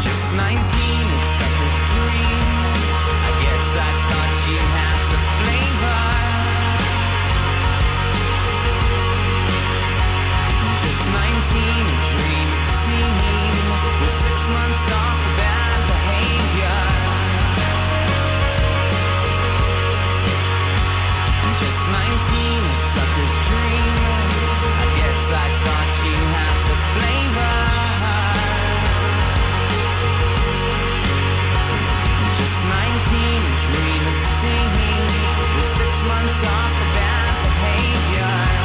S20: Just 19, a sucker's dream. I guess I thought you had the flavor. Just 19, a dream of seeing with six months off bad behavior. Just 19, a sucker's dream. I guess I thought you had the flavor. Nineteen, dreaming, singing, the six months off for bad behavior.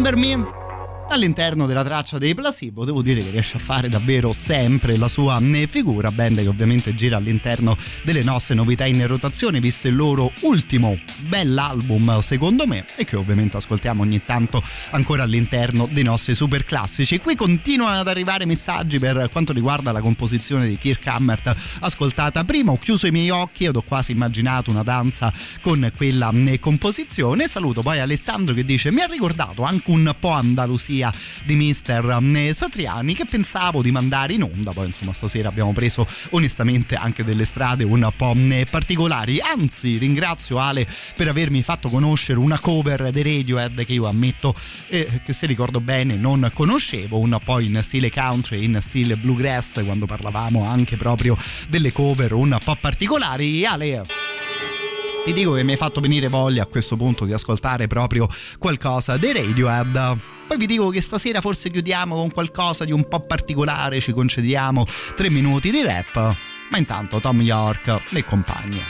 S20: Remember Me
S1: all'interno della traccia dei Placebo devo dire che riesce a fare davvero sempre la sua eh, figura band che ovviamente gira all'interno delle nostre novità in rotazione visto il loro ultimo bell'album secondo me e che ovviamente ascoltiamo ogni tanto ancora all'interno dei nostri super classici qui continuano ad arrivare messaggi per quanto riguarda la composizione di Kirk Hammett ascoltata prima. Ho chiuso i miei occhi ed ho quasi immaginato una danza con quella eh, composizione. Saluto poi Alessandro che dice mi ha ricordato anche un po' Andalusia di Mister eh, Satriani che pensavo di mandare in onda. Poi insomma stasera abbiamo preso onestamente anche delle strade un po' eh, particolari. Anzi ringrazio Ale per avermi fatto conoscere una cover dei Radiohead che io ammetto eh, che se ricordo bene non conoscevo. Un po' in stile country in stile bluegrass quando parlavamo anche proprio delle cover un po' particolari. Ale ti dico che mi hai fatto venire voglia a questo punto di ascoltare proprio qualcosa dei Radiohead. Poi vi dico che stasera forse chiudiamo con qualcosa di un po' particolare, ci concediamo tre minuti di rap, ma intanto Tom York e compagni.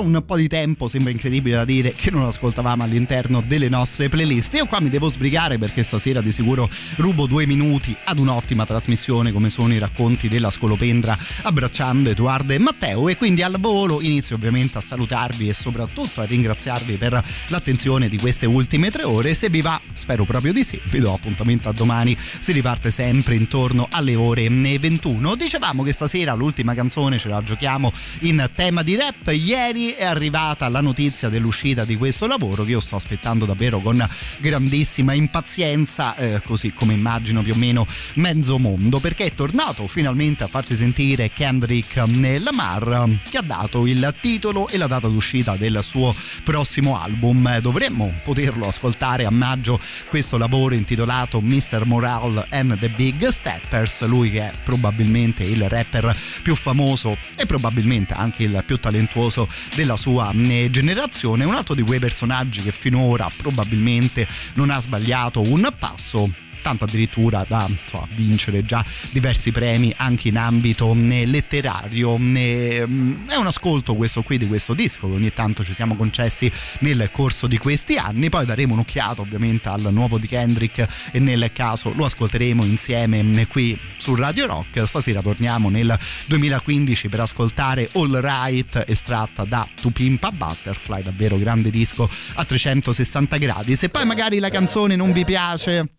S1: Un po' di tempo, sembra incredibile da dire, che non ascoltavamo all'interno delle nostre playlist. Io qua mi devo sbrigare perché stasera di sicuro rubo due minuti ad un'ottima trasmissione come sono i racconti della Scolopendra abbracciando Edoardo e Matteo e quindi al volo inizio ovviamente a salutarvi e soprattutto a ringraziarvi per l'attenzione di queste ultime tre ore. Se vi va, spero proprio di sì, vi do appuntamento a domani, si riparte sempre intorno alle ore 21. Dicevamo che stasera l'ultima canzone ce la giochiamo in tema di rap. Ieri è arrivata la notizia dell'uscita di questo lavoro che io sto aspettando davvero con grandissima impazienza, eh, così come immagino più o meno mezzo mondo, perché è tornato finalmente a farsi sentire Kendrick Lamar che ha dato il titolo e la data d'uscita del suo prossimo album. Dovremmo poterlo ascoltare a maggio questo lavoro intitolato Mr. Moral and the Big Steppers, lui che è probabilmente il rapper più famoso e probabilmente anche il più talentuoso della sua eh, generazione, un altro di quei personaggi che finora probabilmente non ha sbagliato un passo tanto addirittura da insomma, vincere già diversi premi anche in ambito eh, letterario. Eh, è un ascolto questo qui di questo disco che ogni tanto ci siamo concessi nel corso di questi anni, poi daremo un'occhiata ovviamente al nuovo di Kendrick e nel caso lo ascolteremo insieme eh, qui su Radio Rock. Stasera torniamo nel 2015 per ascoltare All Right estratta da To Pimp a Butterfly, davvero grande disco a 360 gradi. Se poi magari la canzone non vi piace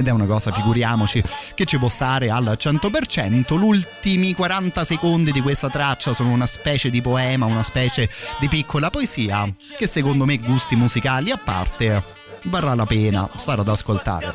S1: ed è una cosa, figuriamoci, che ci può stare al 100%. Gli ultimi 40 secondi di questa traccia sono una specie di poema, una specie di piccola poesia che secondo me gusti musicali a parte varrà la pena stare ad ascoltare.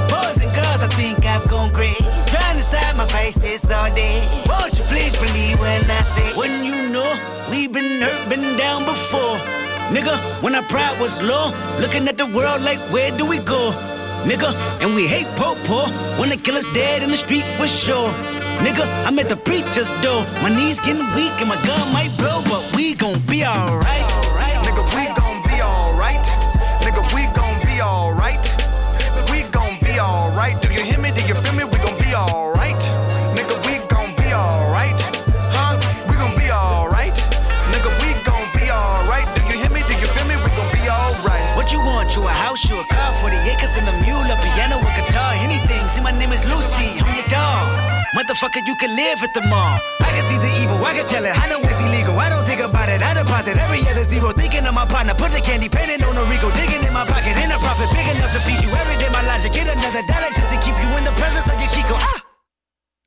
S21: My face this all day. Won't you please believe when I say, when you know we've been hurt, been down before. Nigga, when our pride was low, looking at the world like, where do we go? Nigga, and we hate po po when they kill us dead in the street for sure. Nigga, I'm at the preacher's door. My knees getting weak and my gun might blow, but we gon' be alright. Nigga, we gon' You a car, 40 acres and a mule, a piano, a guitar, anything. See, my name is Lucy, I'm your dog. Motherfucker, you can live at the mall. I can see the evil, I can tell it. I know it's illegal. I don't think about it. I deposit every other zero. Thinking of my partner, put the candy painting on a Rico. Digging in my pocket, in a profit big enough to feed you every day. My logic, get another dollar just to keep you in the presence of your Chico. Ah!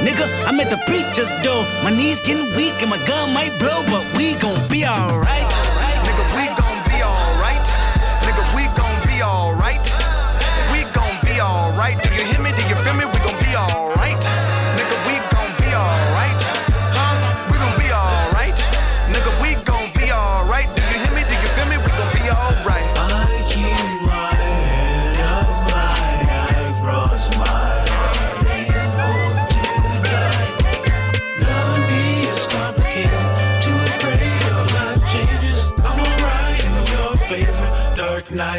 S21: Nigga, I'm at the preacher's door. My knees getting weak and my gun might blow, but we gon' be alright. Nigga, we gon'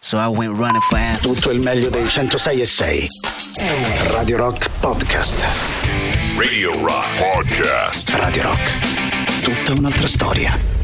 S22: So I went running for answers.
S5: Tutto il meglio dei 106 e 6. Radio Rock Podcast.
S4: Radio Rock Podcast.
S5: Radio Rock. Tutta un'altra storia.